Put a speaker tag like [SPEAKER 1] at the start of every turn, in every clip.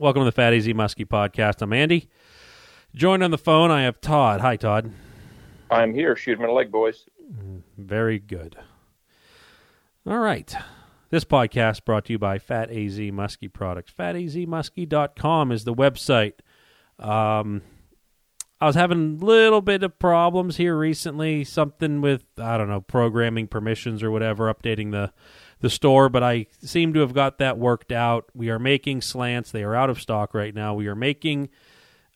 [SPEAKER 1] Welcome to the Fat AZ Muskie podcast. I'm Andy. Joined on the phone, I have Todd. Hi, Todd.
[SPEAKER 2] I'm here. Shoot him in leg, boys.
[SPEAKER 1] Very good. All right. This podcast brought to you by Fat AZ Muskie Products. FatAZMuskie.com is the website. Um, I was having a little bit of problems here recently, something with I don't know programming permissions or whatever, updating the the store, but I seem to have got that worked out. We are making slants; they are out of stock right now. We are making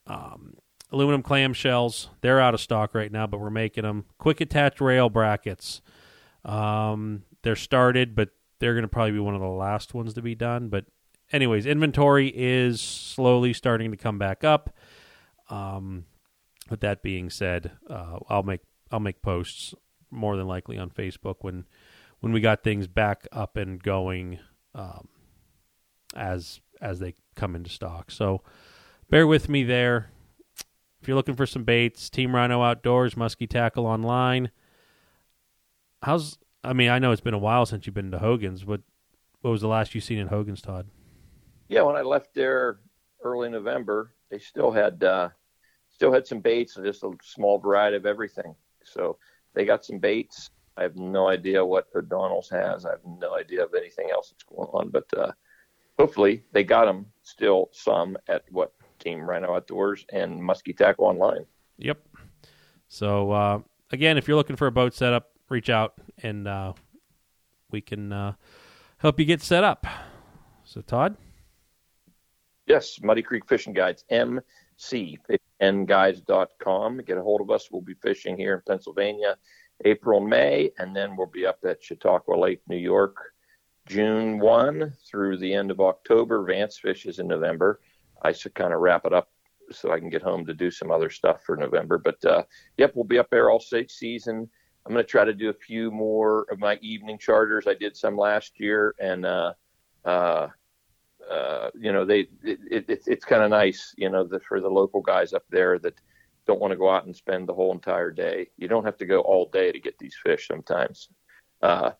[SPEAKER 1] um, aluminum clamshells; they're out of stock right now, but we're making them. Quick attach rail brackets. Um, they're started, but they're going to probably be one of the last ones to be done. But anyways, inventory is slowly starting to come back up. Um, with that being said, uh, I'll make I'll make posts more than likely on Facebook when when we got things back up and going um, as as they come into stock. So bear with me there. If you're looking for some baits, Team Rhino Outdoors, Muskie Tackle Online. How's I mean, I know it's been a while since you've been to Hogan's, but what was the last you seen in Hogan's, Todd?
[SPEAKER 2] Yeah, when I left there early November, they still had uh, still had some baits and just a small variety of everything. So they got some baits. I have no idea what O'Donnell's has. I have no idea of anything else that's going on, but uh, hopefully they got them still some at what Team Rhino Outdoors and Muskie Tackle Online.
[SPEAKER 1] Yep. So uh, again, if you're looking for a boat setup, reach out and uh, we can uh, help you get set up. So Todd.
[SPEAKER 2] Yes, Muddy Creek Fishing Guides, mcfishguides.com. Get a hold of us. We'll be fishing here in Pennsylvania April, May, and then we'll be up at Chautauqua Lake, New York, June 1 through the end of October. Vance fishes in November. I should kind of wrap it up so I can get home to do some other stuff for November. But uh, yep, we'll be up there all state season. I'm going to try to do a few more of my evening charters. I did some last year, and uh, uh, uh, you know, they it, it, it's kind of nice, you know, the, for the local guys up there that don't want to go out and spend the whole entire day. You don't have to go all day to get these fish. Sometimes, uh,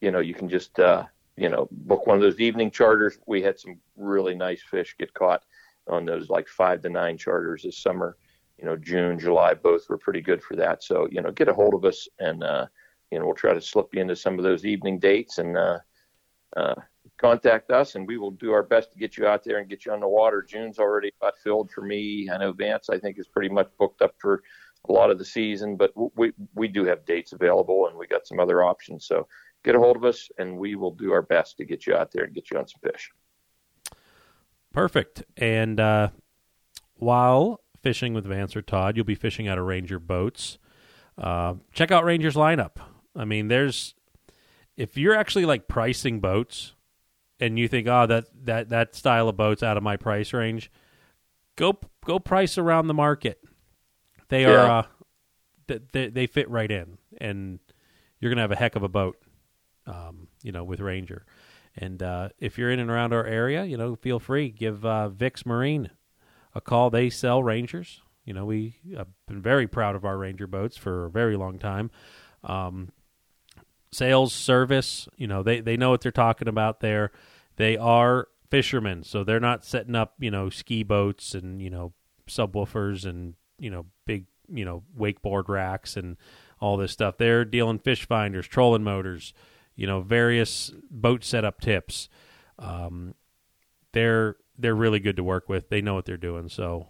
[SPEAKER 2] you know, you can just uh, you know book one of those evening charters. We had some really nice fish get caught on those like five to nine charters this summer. You know, June, July, both were pretty good for that. So you know, get a hold of us and uh, you know we'll try to slip you into some of those evening dates and. Uh, uh, contact us and we will do our best to get you out there and get you on the water. June's already about filled for me. I know Vance, I think, is pretty much booked up for a lot of the season, but we we do have dates available and we got some other options. So get a hold of us and we will do our best to get you out there and get you on some fish.
[SPEAKER 1] Perfect. And uh, while fishing with Vance or Todd, you'll be fishing out of Ranger boats. Uh, check out Ranger's lineup. I mean, there's if you're actually like pricing boats and you think, oh, that that that style of boat's out of my price range, go go price around the market. They are
[SPEAKER 2] Yeah.
[SPEAKER 1] uh, they, they fit right in, and you're gonna have a heck of a boat, um, you know, with Ranger. And uh, if you're in and around our area, you know, feel free give uh, Vix Marine a call. They sell Rangers. You know, we have been very proud of our Ranger boats for a very long time. Um, sales service you know they they know what they're talking about there. They are fishermen so they're not setting up you know ski boats and you know subwoofers and you know big you know wakeboard racks and all this stuff. They're dealing fish finders trolling motors you know various boat setup tips. Um, they're they're really good to work with. They know what they're doing. So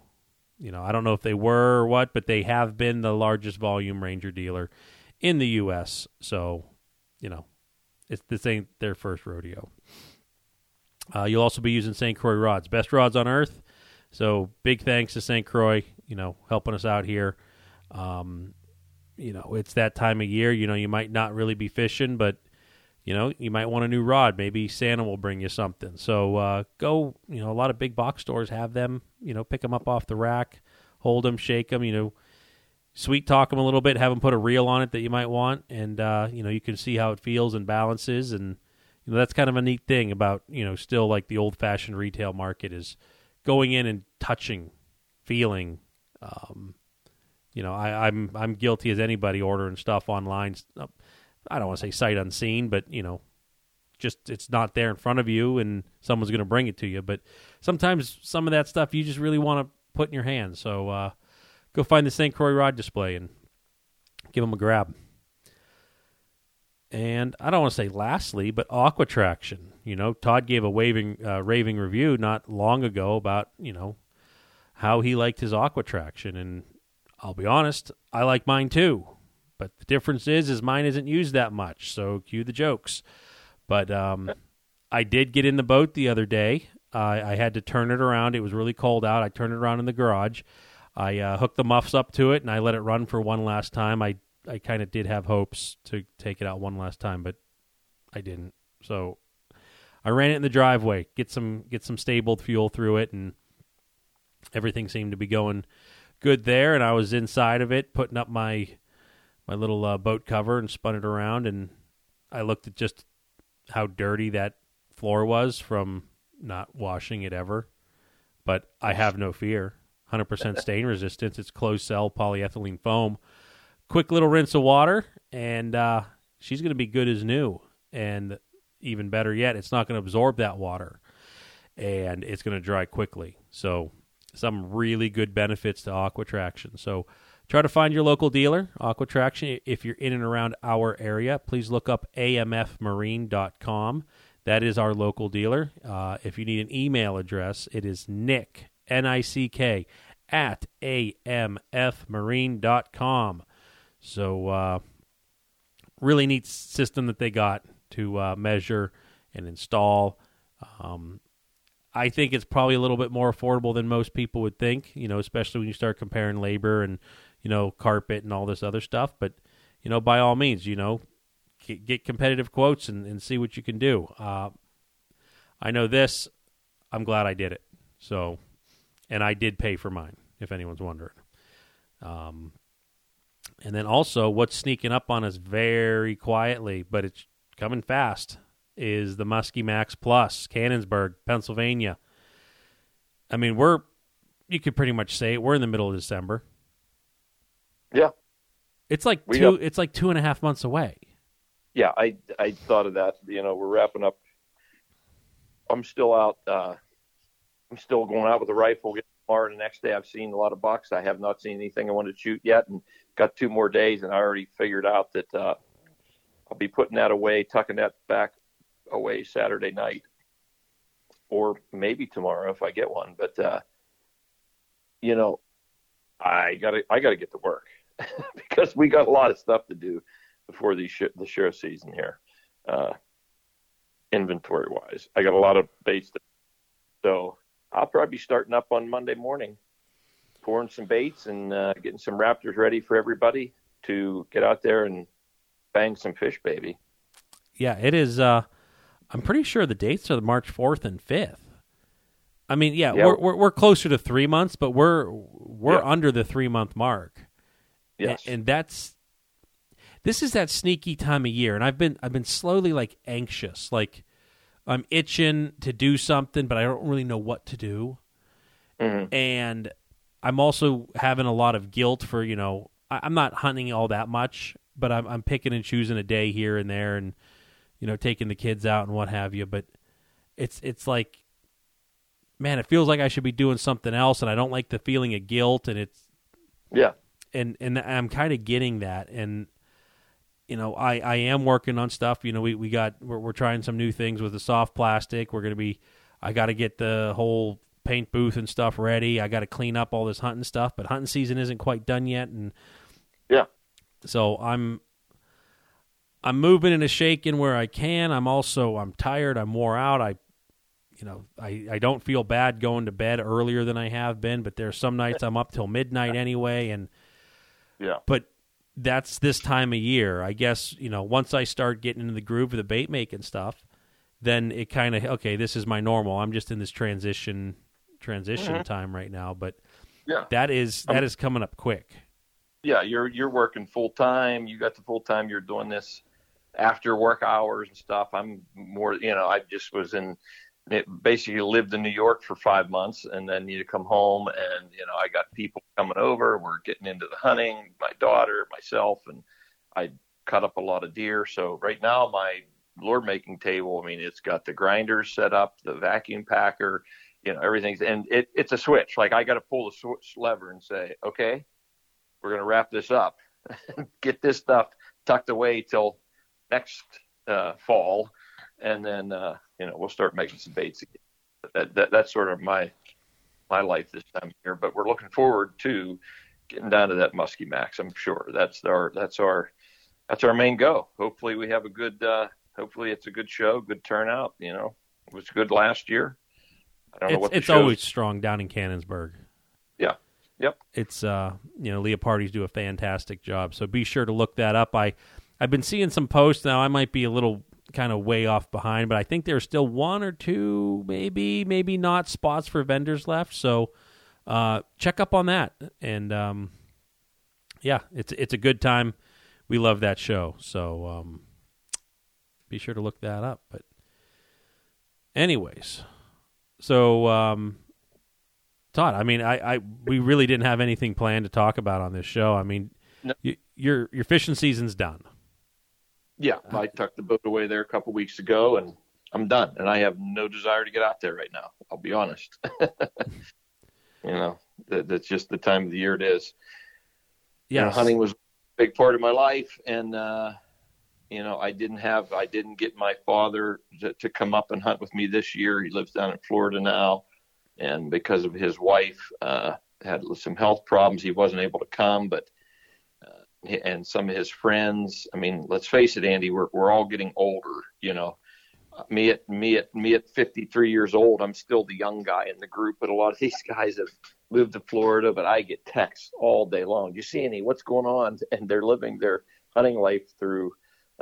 [SPEAKER 1] you know i don't know if they were or what but they have been the largest volume ranger dealer in the us so you know, it's this ain't their first rodeo. Uh, you'll also be using St. Croix rods, best rods on earth. So big thanks to St. Croix, you know, helping us out here. Um, you know, it's that time of year. You know, you might not really be fishing, but you know, you might want a new rod. Maybe Santa will bring you something. So uh, go. You know, a lot of big box stores have them. You know, pick them up off the rack, hold them, shake them. You know, sweet talk them a little bit, have them put a reel on it that you might want, and uh, you know you can see how it feels and balances, and you know that's kind of a neat thing about you know still like the old fashioned retail market is going in and touching, feeling. Um, you know, I, I'm I'm guilty as anybody ordering stuff online. I don't want to say sight unseen, but you know, just it's not there in front of you, and someone's going to bring it to you. But sometimes some of that stuff you just really want to put in your hands. So uh, go find the St. Croix rod display and give them a grab. And I don't want to say lastly, but Aqua Traction. You know, Todd gave a waving, uh, raving review not long ago about you know how he liked his Aqua Traction, and I'll be honest, I like mine too. But the difference is, is mine isn't used that much. So cue the jokes. But um, I did get in the boat the other day. Uh, I had to turn it around. It was really cold out. I turned it around in the garage. I uh, hooked the muffs up to it and I let it run for one last time. I I kind of did have hopes to take it out one last time, but I didn't. So I ran it in the driveway, get some get some stabled fuel through it, and everything seemed to be going good there. And I was inside of it, putting up my my little uh, boat cover and spun it around, and I looked at just how dirty that floor was from not washing it ever. But I have no fear. 100% stain resistance. It's closed cell polyethylene foam. Quick little rinse of water, and uh, she's going to be good as new. And even better yet, it's not going to absorb that water, and it's going to dry quickly. So, some really good benefits to Aqua Traction. So, try to find your local dealer, Aqua Traction. If you're in and around our area, please look up amfmarine.com. That is our local dealer. Uh, if you need an email address, it is nick, N I C K, at amfmarine.com. So, uh, really neat system that they got to uh, measure and install. Um, I think it's probably a little bit more affordable than most people would think, you know, especially when you start comparing labor and, you know, carpet and all this other stuff. But, you know, by all means, you know, get competitive quotes and, and see what you can do. Uh, I know this. I'm glad I did it. So, and I did pay for mine, if anyone's wondering. Um, and then also, what's sneaking up on us very quietly, but it's coming fast, is the Muskie Max Plus, Canonsburg, Pennsylvania. I mean, we're, you could pretty much say it, we're in the middle of December.
[SPEAKER 2] Yeah.
[SPEAKER 1] It's like we two. Have, it's like two and a half months away.
[SPEAKER 2] Yeah, I I thought of that. You know, we're wrapping up. I'm still out. Uh, I'm still going out with a rifle. Tomorrow, and the next day, I've seen a lot of bucks. I have not seen anything I wanted to shoot yet, and got two more days, and I already figured out that uh, I'll be putting that away, tucking that back away Saturday night, or maybe tomorrow if I get one. But uh, you know, I gotta I gotta get to work because we got a lot of stuff to do before the sh- the show season here, uh, inventory wise. I got a lot of baits, to, so I'll probably be starting up on Monday morning, pouring some baits and uh, getting some raptors ready for everybody to get out there and bang some fish, baby.
[SPEAKER 1] Yeah, it is. Uh, I'm pretty sure the dates are the March 4th and 5th. I mean, yeah, yeah. We're, we're, we're closer to three months, but we're we're yeah. under the three month mark.
[SPEAKER 2] Yes,
[SPEAKER 1] and, and that's this is that sneaky time of year, and I've been I've been slowly like anxious, like I'm itching to do something, but I don't really know what to do,
[SPEAKER 2] mm-hmm.
[SPEAKER 1] and I'm also having a lot of guilt for you know I, am not hunting all that much, but I'm I'm picking and choosing a day here and there, and you know taking the kids out and what have you, but it's it's like man, it feels like I should be doing something else, and I don't like the feeling of guilt, and it's
[SPEAKER 2] yeah,
[SPEAKER 1] and and I'm kind of getting that, and you know, I, I am working on stuff. You know, we, we got we're, we're trying some new things with the soft plastic. We're going to be. I got to get the whole paint booth and stuff ready. I got to clean up all this hunting stuff, but hunting season isn't quite done yet, and
[SPEAKER 2] yeah.
[SPEAKER 1] So I'm I'm moving and a shaking where I can. I'm also I'm tired. I'm wore out. I you know I I don't feel bad going to bed earlier than I have been, but there's some nights I'm up till midnight anyway, and
[SPEAKER 2] yeah.
[SPEAKER 1] But that's this time of year. I guess you know once I start getting into the groove of the bait making stuff, then it kind of okay. This is my normal. I'm just in this transition transition mm-hmm. time right now, but
[SPEAKER 2] yeah,
[SPEAKER 1] that is that is coming up quick.
[SPEAKER 2] Yeah, you're you're working full time. You got the full time. You're doing this after work hours and stuff. I'm more, you know, I just was in basically lived in New York for five months and then to come home and you know I got people coming over we're getting into the hunting my daughter myself and I cut up a lot of deer so right now my lure making table. I mean, it's got the grinders set up, the vacuum packer, you know, everything's and it, it's a switch. Like I got to pull the switch lever and say, okay, we're to wrap this up, get this stuff tucked away till next uh, fall, and then uh, you know we'll start making some baits again. That, that that's sort of my my life this time of year. But we're looking forward to getting down to that muskie max. I'm sure that's our that's our that's our main go. Hopefully we have a good. Uh, hopefully it's a good show, good turnout. You know, it was good last year.
[SPEAKER 1] I don't it's, know what it's always strong down in Canonsburg.
[SPEAKER 2] Yeah. Yep.
[SPEAKER 1] It's uh you know Leopardi's do a fantastic job. So be sure to look that up. I I've been seeing some posts now. I might be a little kind of way off behind, but I think there's still one or two, maybe maybe not spots for vendors left. So uh, check up on that. And um, yeah, it's it's a good time. We love that show. So um, be sure to look that up. But anyways, so um, Todd, I mean, I, I we really didn't have anything planned to talk about on this show. I mean, no. you, your your fishing season's done.
[SPEAKER 2] Yeah, I tucked the boat away there a couple weeks ago, and I'm done. And I have no desire to get out there right now. I'll be honest. you know, that, that's just the time of the year it is. Yeah, you know, hunting was a big part of my life, and uh, you know, I didn't have, I didn't get my father to, to come up and hunt with me this year. He lives down in Florida now and because of his wife uh, had some health problems, he wasn't able to come. But uh, and some of his friends, I mean, let's face it, Andy, we're we're all getting older. You know, me at me at me at 53 years old, I'm still the young guy in the group. But a lot of these guys have moved to Florida. But I get texts all day long. You see any? What's going on? And they're living their hunting life through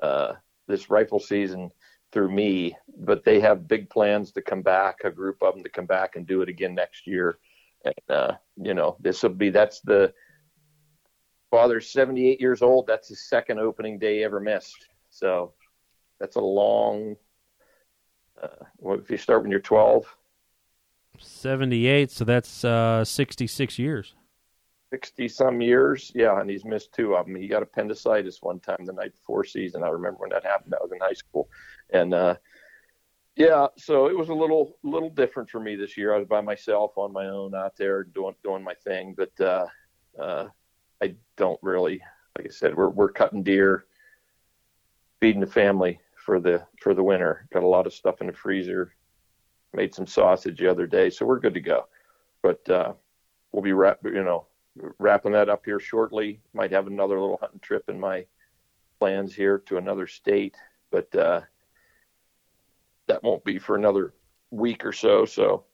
[SPEAKER 2] uh, this rifle season through me, but they have big plans to come back, a group of them to come back and do it again next year. And, uh, you know, this will be, that's the father's 78 years old. That's his second opening day ever missed. So that's a long, uh, what if you start when you're 12?
[SPEAKER 1] 78. So that's, uh, 66 years.
[SPEAKER 2] 60 some years. Yeah, and he's missed two of them. He got appendicitis one time the night before season. I remember when that happened. I was in high school. And uh yeah, so it was a little little different for me this year. I was by myself on my own out there doing doing my thing, but uh uh don't really like I said, we're we're cutting deer, feeding the family for the for the winter. Got a lot of stuff in the freezer. Made some sausage the other day, so we're good to go. But uh we'll be wrap, you know, wrapping that up here shortly. Might have another little hunting trip in my plans here to another state, but uh, that won't be for another week or so. So,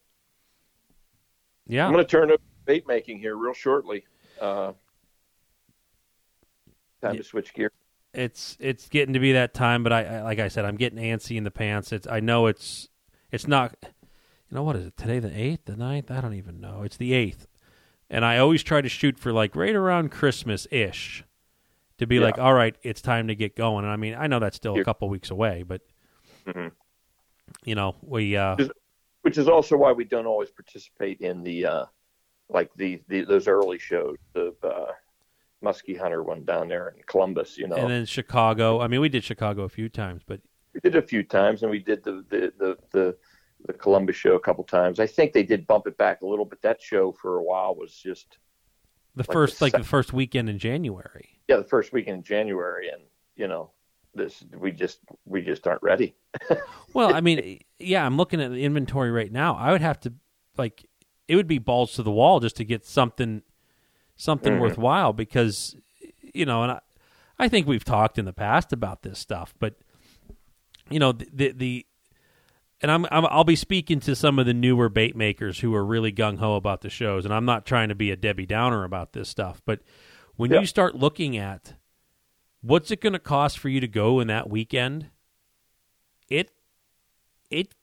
[SPEAKER 1] yeah,
[SPEAKER 2] I'm going to turn to bait making here real shortly. Uh, time yeah. to switch gear.
[SPEAKER 1] It's it's getting to be that time, but I, I like I said, I'm getting antsy in the pants. It's I know it's it's not. You know what is it today? The eighth, the 9th? I don't even know. It's the eighth and I always try to shoot for like right around Christmas ish to be yeah. like, all right, it's time to get going. And I mean, I know that's still a couple weeks away, but mm-hmm. you know, we uh,
[SPEAKER 2] which is also why we don't always participate in the uh, like the, the those early shows. The uh, Muskie Hunter one down there in Columbus, you know,
[SPEAKER 1] and then Chicago. I mean, we did Chicago a few times, but
[SPEAKER 2] we did a few times, and we did the the the, the the Columbus show a couple times. I think they did bump it back a little, but that show for a while was just
[SPEAKER 1] the like first, the like the first weekend in January.
[SPEAKER 2] Yeah, the first weekend in January, and you know, this we just we just aren't ready.
[SPEAKER 1] well, I mean, yeah, I'm looking at the inventory right now. I would have to like it would be balls to the wall just to get something something mm-hmm. worthwhile because you know, and I, I think we've talked in the past about this stuff, but you know, the the, the and I'm, i will be speaking to some of the newer bait makers who are really gung ho about the shows, and I'm not trying to be a Debbie Downer about this stuff, but when you start looking at what's it going to cost for you to go in that weekend, it it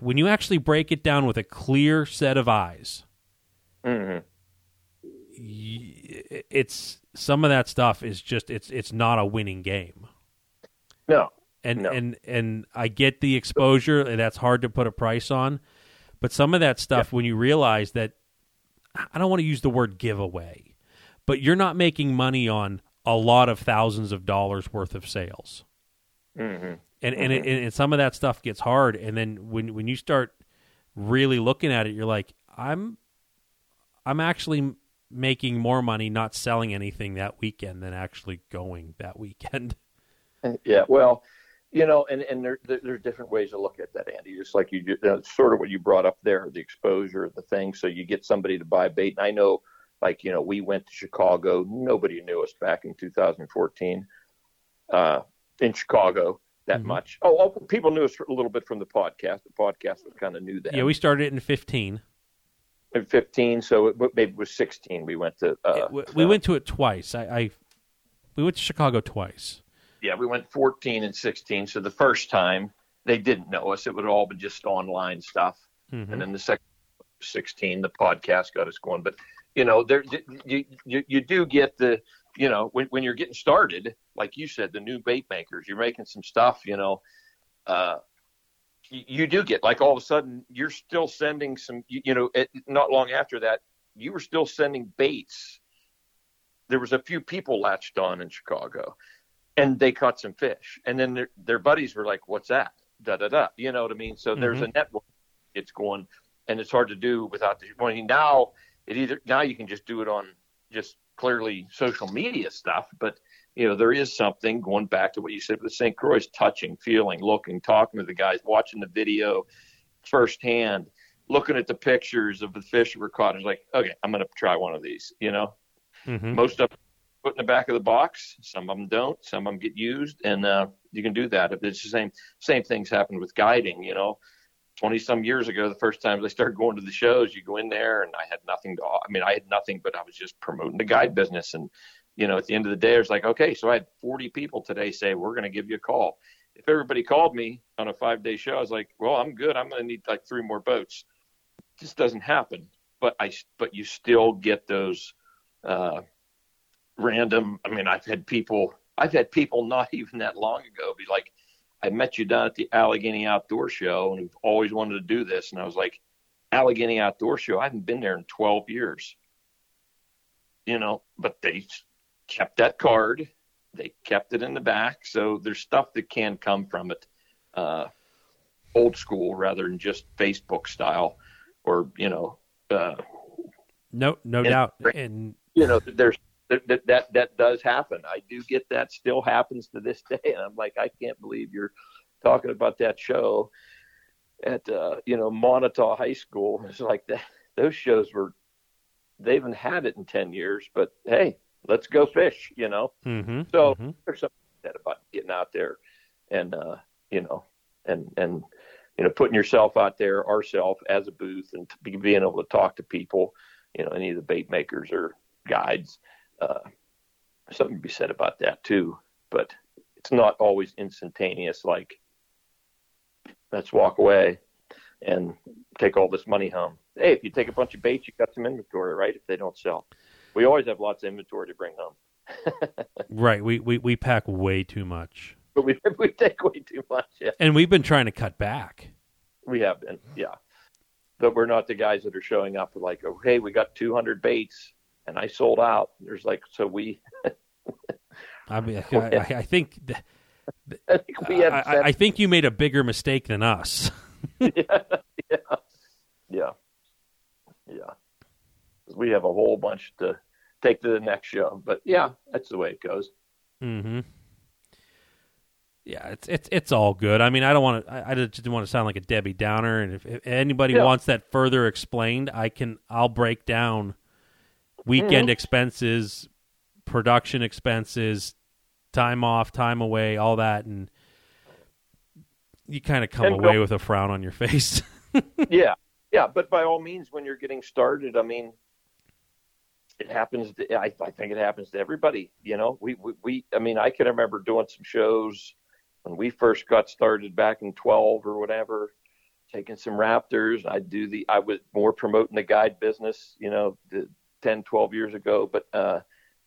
[SPEAKER 1] when you actually break it down with a clear set of eyes,
[SPEAKER 2] mm-hmm.
[SPEAKER 1] It's some of that stuff is just it's it's not a winning game.
[SPEAKER 2] No,
[SPEAKER 1] and no. and and I get the exposure, that's hard to put a price on. But some of that stuff, yeah. when you realize that, I don't want to use the word giveaway, but you're not making money on a lot of thousands of dollars worth of sales.
[SPEAKER 2] Mm-hmm.
[SPEAKER 1] and and, it, and some of that stuff gets hard. And then when when you start really looking at it, you're like, I'm I'm actually making more money not selling anything that weekend than actually going that weekend.
[SPEAKER 2] Yeah, well, you know, and and there, there are different ways to look at that, Andy. Just like you, you know, sort of what you brought up there, the exposure, the thing. So you get somebody to buy bait. And I know, like you know, we went to Chicago. Nobody knew us back in 2014 uh, in Chicago that mm-hmm. much. Oh, oh, people knew us a little bit from the podcast. The podcast was kind of new then.
[SPEAKER 1] Yeah, we started it in 15.
[SPEAKER 2] In 15, so it, maybe it was 16. We went to. Uh,
[SPEAKER 1] it, we uh, went to it twice. I, I we went to Chicago twice
[SPEAKER 2] yeah, we went 14 and 16. So the first time they didn't know us; it would all be just online stuff. Mm-hmm. And then the second 16, the podcast got us going. But you know, there you you, you do get the you know when when you're getting started, like you said, the new bait makers, you're making some stuff. You know, uh, you, do get like all of a sudden you're still sending some. You, you know, it, not long after that, you were still sending baits. There was a few people latched on in Chicago and they caught some fish. And then their, their buddies were like, "What's that?" Da da da. You know what I mean? So mm-hmm. there's a network. It's going, and it's hard to do without the. I mean, now it either now you can just do it on just clearly social media stuff, but you know there is something going back to what you said with the St. Croix, touching, feeling, looking, talking to the guys, watching the video firsthand, looking at the pictures of the fish that were caught. It's like, okay, I'm going to try one of these. You know, mm-hmm. most of them put in the back of the box. Some of them don't. Some of them get used, and uh, you can do that. It's the same same things happen with guiding. You know, twenty some years ago, the first time I started going to the shows, you go in there, and I had nothing to. I mean, I had nothing, but I was just promoting the guide business. And you know, at the end of the day, I was like, okay, so I had forty people today say we're going to give you a call. If everybody called me on a five day show, I was like, well, I'm good. I'm going to need like three more boats. Just doesn't happen. But I, but you still get those. Uh, random. I mean, I've had people, I've had people not even that long ago be like, I met you down at the Allegheny Outdoor Show and we've always wanted to do this. And I was like, Allegheny Outdoor Show, I haven't been there in 12 years. You know, but they kept that card. They kept it in the back. So there's stuff that can come from it, uh, old school rather than just Facebook style or, you know, uh,
[SPEAKER 1] no, no and, doubt. And,
[SPEAKER 2] you know, there's that, that that does happen. I do get that still happens to this day, and I'm like, I can't believe you're talking about that show at uh, you know Moniteau High School. It's like that. Those shows were they haven't had it in ten years, but hey, let's go fish. You know,
[SPEAKER 1] mm-hmm,
[SPEAKER 2] so
[SPEAKER 1] mm-hmm.
[SPEAKER 2] there's something that about getting out there and uh, you know and and you know putting yourself out there, ourself as a booth, and being able to talk to people. You know, any of the bait makers or guides uh, something to be said about that too. But it's not always instantaneous. Like let's walk away and take all this money home. Hey, if you take a bunch of baits, you got some inventory, right? If they don't sell, we always have lots of inventory to bring home.
[SPEAKER 1] right. We, we we pack way too much.
[SPEAKER 2] But we we take way too much. Yeah.
[SPEAKER 1] And we've been trying to cut back.
[SPEAKER 2] We have been, yeah. But we're not the guys that are showing up with like, oh, okay, we got 200 baits and I sold out. There's like so we.
[SPEAKER 1] I mean, I, I, I think. I think we I, I, think you made a bigger mistake than us.
[SPEAKER 2] yeah, yeah, yeah, yeah. We have a whole bunch to take to the next show, but yeah, that's the way it goes.
[SPEAKER 1] Mm-hmm. Yeah, it's it's it's all good. I mean, I don't want to. I, I just didn't want to sound like a Debbie Downer. And if, if anybody yeah. wants that further explained, I can. I'll break down weekend mm-hmm. expenses, production expenses, time off, time away, all that, and you kind of come and away go, with a frown on your face.
[SPEAKER 2] yeah, yeah, but by all means, when you're getting started, I mean, it happens. To, I, I think it happens to everybody. You know, we, we, we, I mean, I can remember doing some shows when we first got started back in 12 or whatever, taking some Raptors. I do the, I was more promoting the guide business, you know, the, 10, 12 years ago, but uh,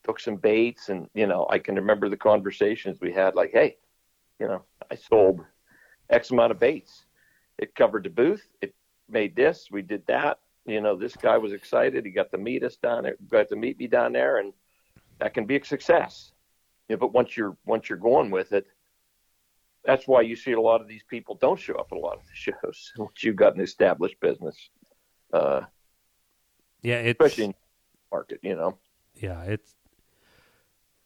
[SPEAKER 2] took some baits. And, you know, I can remember the conversations we had like, hey, you know, I sold X amount of baits. It covered the booth. It made this. We did that. You know, this guy was excited. He got to meet us down there, got to meet me down there, and that can be a success. You know, but once you're once you're going with it, that's why you see a lot of these people don't show up at a lot of the shows once you've got an established business. Uh,
[SPEAKER 1] yeah, it's,
[SPEAKER 2] especially in the market, you know.
[SPEAKER 1] Yeah, it's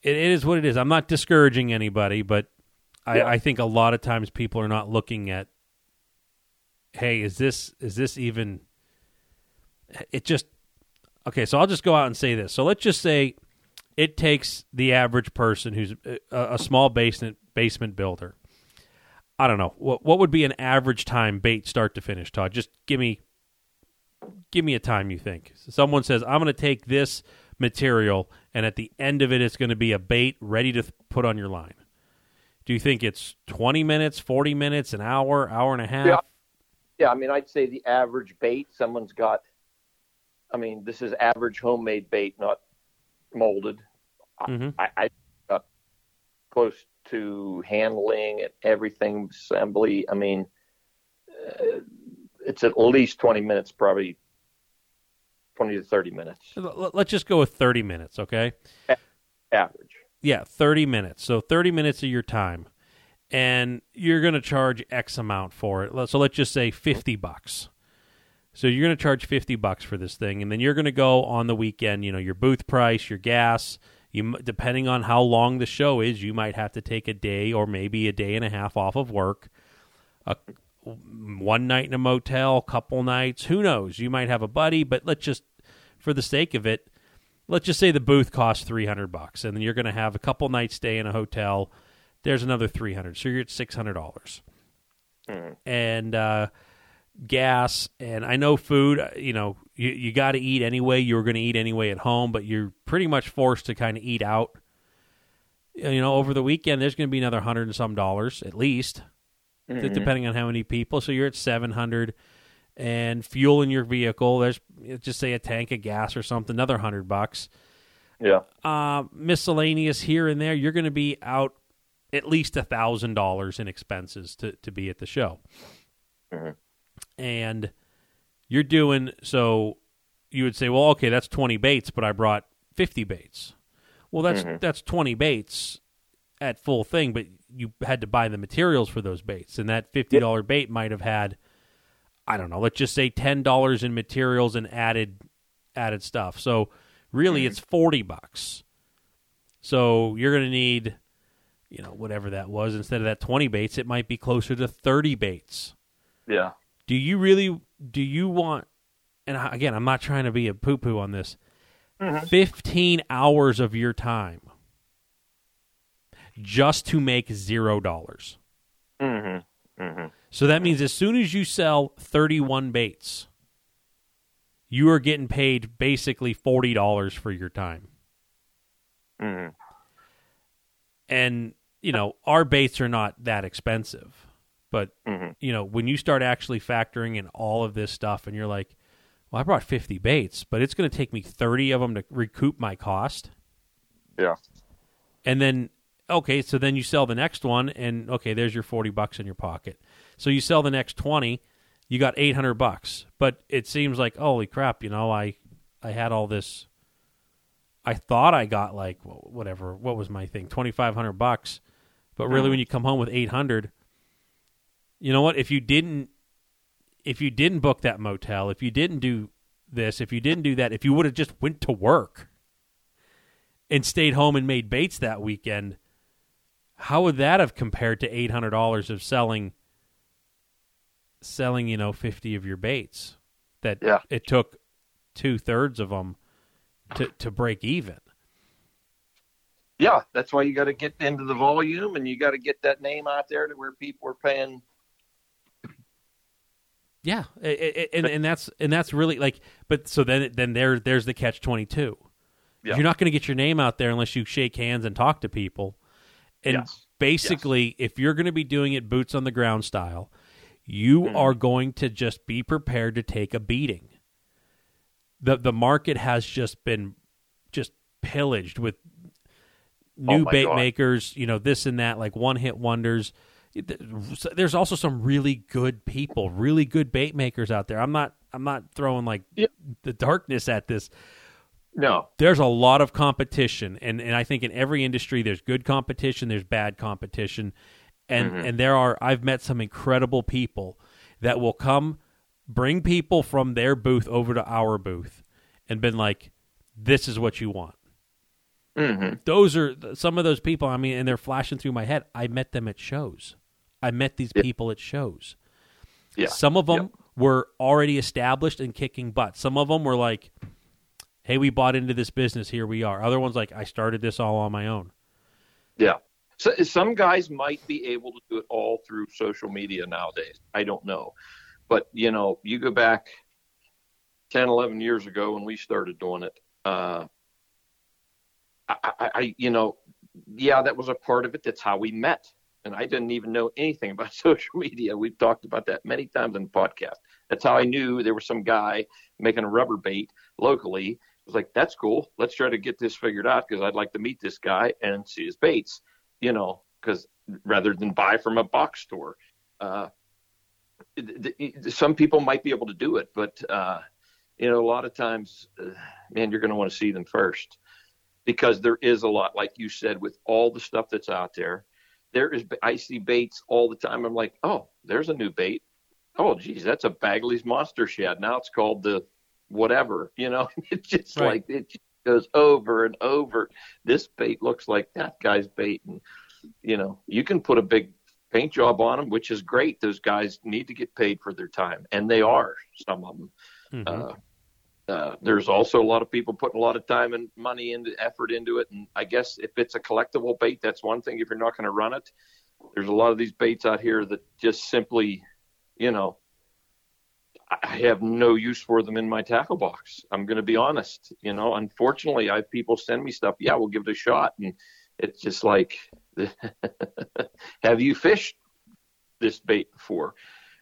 [SPEAKER 1] it, it is what it is. I'm not discouraging anybody, but I,
[SPEAKER 2] Yeah.
[SPEAKER 1] I think a lot of times people are not looking at, hey, is this is this even? It just okay. So I'll just go out and say this. So let's just say it takes the average person who's a, a small basement basement builder. I don't know what what would be an average time bait start to finish. Todd, just give me give me a time you think. Someone says I'm going to take this material and at the end of it it's going to be a bait ready to th- put on your line. Do you think it's 20 minutes, 40 minutes, an hour, hour and a half?
[SPEAKER 2] Yeah. Yeah, I mean, I'd say the average bait someone's got. I mean, this is average homemade bait, not molded.
[SPEAKER 1] Mm-hmm.
[SPEAKER 2] I, I got close to handling and everything assembly. I mean, uh, it's at least twenty minutes, probably twenty to thirty minutes
[SPEAKER 1] L- l- Let's just go with 30 minutes, okay?
[SPEAKER 2] average.
[SPEAKER 1] Yeah, 30 minutes. So 30 minutes of your time. And you're going to charge X amount for it. So let's just say 50 bucks. So you're going to charge 50 bucks for this thing and then you're going to go on the weekend, you know, your booth price, your gas, you depending on how long the show is, you might have to take a day or maybe a day and a half off of work. A, one night in a motel, couple nights, who knows? You might have a buddy, but let's just for the sake of it, let's just say the booth costs 300 bucks and then you're going to have a couple nights stay in a hotel there's another 300 so you're at $600
[SPEAKER 2] Mhm.
[SPEAKER 1] and uh, gas and i know food uh, you know you, you got to eat anyway you're going to eat anyway at home but you're pretty much forced to kind of eat out. You know over the weekend there's going to be another hundred and some dollars at least
[SPEAKER 2] Mhm.
[SPEAKER 1] depending on how many people. So you're at 700 and fuel in your vehicle there's just say a tank of gas or something another 100 bucks.
[SPEAKER 2] Yeah,
[SPEAKER 1] uh, miscellaneous here and there, you're going to be out at least a thousand dollars in expenses to to be at the show,
[SPEAKER 2] Mhm.
[SPEAKER 1] And you're doing so. You would say, well, okay, that's twenty baits, but I brought fifty baits. Well, that's
[SPEAKER 2] Mhm.
[SPEAKER 1] that's twenty baits at full thing, but you had to buy the materials for those baits, and that fifty dollar bait might have had, I don't know, let's just say ten dollars in materials and added added stuff. So really, it's forty bucks. So you're going to need, you know, whatever that was instead of that twenty baits, it might be closer to thirty baits.
[SPEAKER 2] yeah,
[SPEAKER 1] Do you really? Do you want? And again, I'm not trying to be a poo poo on this.
[SPEAKER 2] Mhm.
[SPEAKER 1] Fifteen hours of your time just to make zero dollars.
[SPEAKER 2] hmm hmm
[SPEAKER 1] So that means as soon as you sell 31 baits, you are getting paid basically $40 for your time.
[SPEAKER 2] hmm
[SPEAKER 1] And, you know, our baits are not that expensive. But,
[SPEAKER 2] hmm
[SPEAKER 1] you know, when you start actually factoring in all of this stuff and you're like, well, I brought 50 baits, but it's going to take me 30 of them to recoup my cost.
[SPEAKER 2] yeah,
[SPEAKER 1] And then, okay, so then you sell the next one, and okay, there's your 40 bucks in your pocket. So you sell the next 20, you got 800 bucks. But it seems like, holy crap, you know, I, I had all this. I thought I got like whatever. What was my thing? 2,500 bucks. But really,
[SPEAKER 2] Mhm.
[SPEAKER 1] when you come home with 800, you know what? If you didn't, if you didn't book that motel, if you didn't do this, if you didn't do that, if you would have just went to work and stayed home and made baits that weekend, how would that have compared to eight hundred dollars of selling selling, you know, fifty of your baits? That
[SPEAKER 2] Yeah.
[SPEAKER 1] it took two thirds of them to to break even.
[SPEAKER 2] yeah. That's why you got to get into the volume, and you got to get that name out there to where people are paying.
[SPEAKER 1] Yeah, I- I- and and that's and that's really like, but so then then there there's the catch twenty two.
[SPEAKER 2] Yeah.
[SPEAKER 1] You're not going to get your name out there unless you shake hands and talk to people. And
[SPEAKER 2] Yes.
[SPEAKER 1] basically, if you're going to be doing it boots on the ground style, you
[SPEAKER 2] Mhm.
[SPEAKER 1] are going to just be prepared to take a beating. the The market has just been just pillaged with new
[SPEAKER 2] Oh
[SPEAKER 1] bait
[SPEAKER 2] God.
[SPEAKER 1] makers, you know, this and that, like one hit wonders. There's also some really good people, really good bait makers out there. I'm not, I'm not throwing like
[SPEAKER 2] Yeah.
[SPEAKER 1] the darkness at this.
[SPEAKER 2] No,
[SPEAKER 1] There's a lot of competition, and and I think in every industry there's good competition, there's bad competition, and and there are I've met some incredible people that will come bring people from their booth over to our booth and been like, "This is what you want."
[SPEAKER 2] Mm-hmm.
[SPEAKER 1] Those are some of those people. I mean, and they're flashing through my head. I met them at shows. I met these people at shows.
[SPEAKER 2] Yeah.
[SPEAKER 1] Some of them
[SPEAKER 2] Yep.
[SPEAKER 1] were already established and kicking butt. Some of them were like, "Hey, we bought into this business. Here we are." Other ones like, "I started this all on my own."
[SPEAKER 2] Yeah. So some guys might be able to do it all through social media nowadays. I don't know. But, you know, you go back 10, 11 years ago when we started doing it. Uh, I, I, I, you know, yeah, that was a part of it. That's how we met. And I didn't even know anything about social media. We've talked about that many times in the podcast. That's how I knew there was some guy making a rubber bait locally. I was like, that's cool. Let's try to get this figured out because I'd like to meet this guy and see his baits, you know, because rather than buy from a box store. Uh, some people might be able to do it, but, uh, you know, a lot of times, uh, man, you're going to want to see them first because there is a lot, like you said, with all the stuff that's out there. There is, I see baits all the time. I'm like, oh, there's a new bait. Oh, geez, that's a Bagley's Monster Shad. Now it's called the whatever, you know. It's just
[SPEAKER 1] Right.
[SPEAKER 2] like it just goes over and over. This bait looks like that guy's bait, and you know, you can put a big paint job on them, which is great. Those guys need to get paid for their time, and they are. Some of them.
[SPEAKER 1] Mhm.
[SPEAKER 2] Uh, uh, there's also a lot of people putting a lot of time and money and effort into it. And I guess if it's a collectible bait, that's one thing. If you're not going to run it, there's a lot of these baits out here that just simply, you know, I have no use for them in my tackle box. I'm going to be honest. You know, unfortunately, I have people send me stuff. Yeah, we'll give it a shot, and it's just like, have you fished this bait before?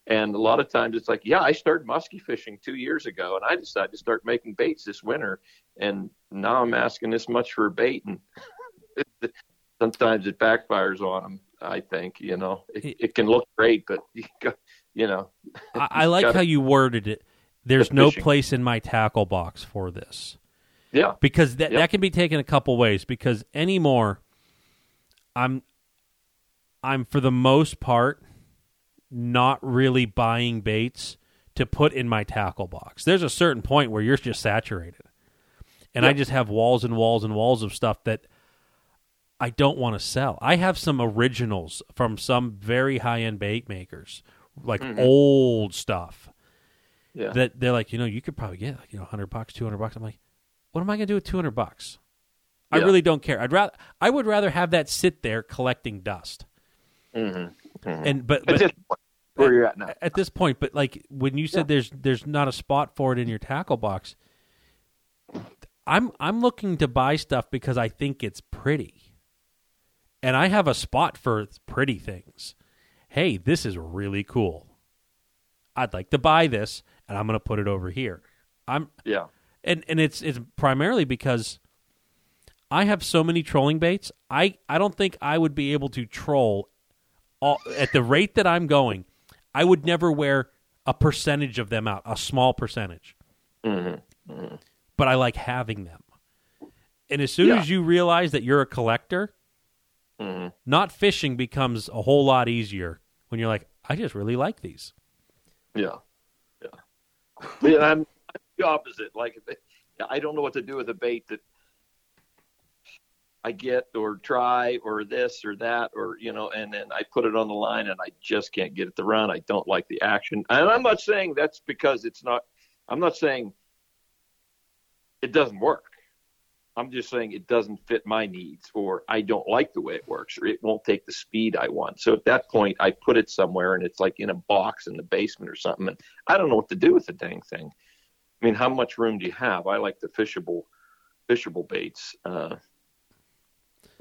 [SPEAKER 2] And a lot of times it's like, yeah, I started musky fishing two years ago, and I decided to start making baits this winter, and now I'm asking this much for a bait, and sometimes it backfires on them. I think you know it, it can look great, but you, got, you know,
[SPEAKER 1] I, I like
[SPEAKER 2] gotta-
[SPEAKER 1] how you worded it. There's no
[SPEAKER 2] fishing.
[SPEAKER 1] place in my tackle box for this.
[SPEAKER 2] yeah,
[SPEAKER 1] because that
[SPEAKER 2] Yep.
[SPEAKER 1] that can be taken a couple ways because anymore i'm i'm for the most part not really buying baits to put in my tackle box there's a certain point where you're just saturated and i just have walls and walls and walls of stuff that i don't want to sell i have some originals from some very high-end bait makers like
[SPEAKER 2] Mhm.
[SPEAKER 1] old stuff
[SPEAKER 2] yeah,
[SPEAKER 1] that they're like, you know, you could probably get like, you know, hundred bucks, two hundred bucks. I'm like, what am I gonna do with two hundred bucks? I
[SPEAKER 2] Yeah.
[SPEAKER 1] really don't care. I'd rather I would rather have that sit there collecting dust.
[SPEAKER 2] Hmm
[SPEAKER 1] And but,
[SPEAKER 2] At
[SPEAKER 1] but
[SPEAKER 2] this point, where you're at now.
[SPEAKER 1] at this point, but like when you said
[SPEAKER 2] Yeah.
[SPEAKER 1] there's there's not a spot for it in your tackle box, I'm I'm looking to buy stuff because I think it's pretty. And I have a spot for pretty things. Hey, this is really cool. I'd like to buy this and I'm going to put it over here. I'm
[SPEAKER 2] Yeah,
[SPEAKER 1] and and it's it's primarily because I have so many trolling baits. I I don't think I would be able to troll all, at the rate that I'm going. I would never wear a percentage of them out, a small percentage.
[SPEAKER 2] hmm
[SPEAKER 1] But I like having them. And as soon
[SPEAKER 2] Yeah.
[SPEAKER 1] as you realize that you're a collector,
[SPEAKER 2] hmm
[SPEAKER 1] not fishing becomes a whole lot easier when you're like, I just really like these.
[SPEAKER 2] yeah, yeah. yeah I'm, I'm the opposite. Like, I don't know what to do with a bait that I get or try or this or that or you know, and then I put it on the line and I just can't get it to run. I don't like the action, and I'm not saying that's because it's not. I'm not saying it doesn't work. I'm just saying it doesn't fit my needs, or I don't like the way it works, or it won't take the speed I want. So at that point, I put it somewhere, and it's like in a box in the basement or something, and I don't know what to do with the dang thing. I mean, how much room do you have? I like the fishable, fishable baits uh,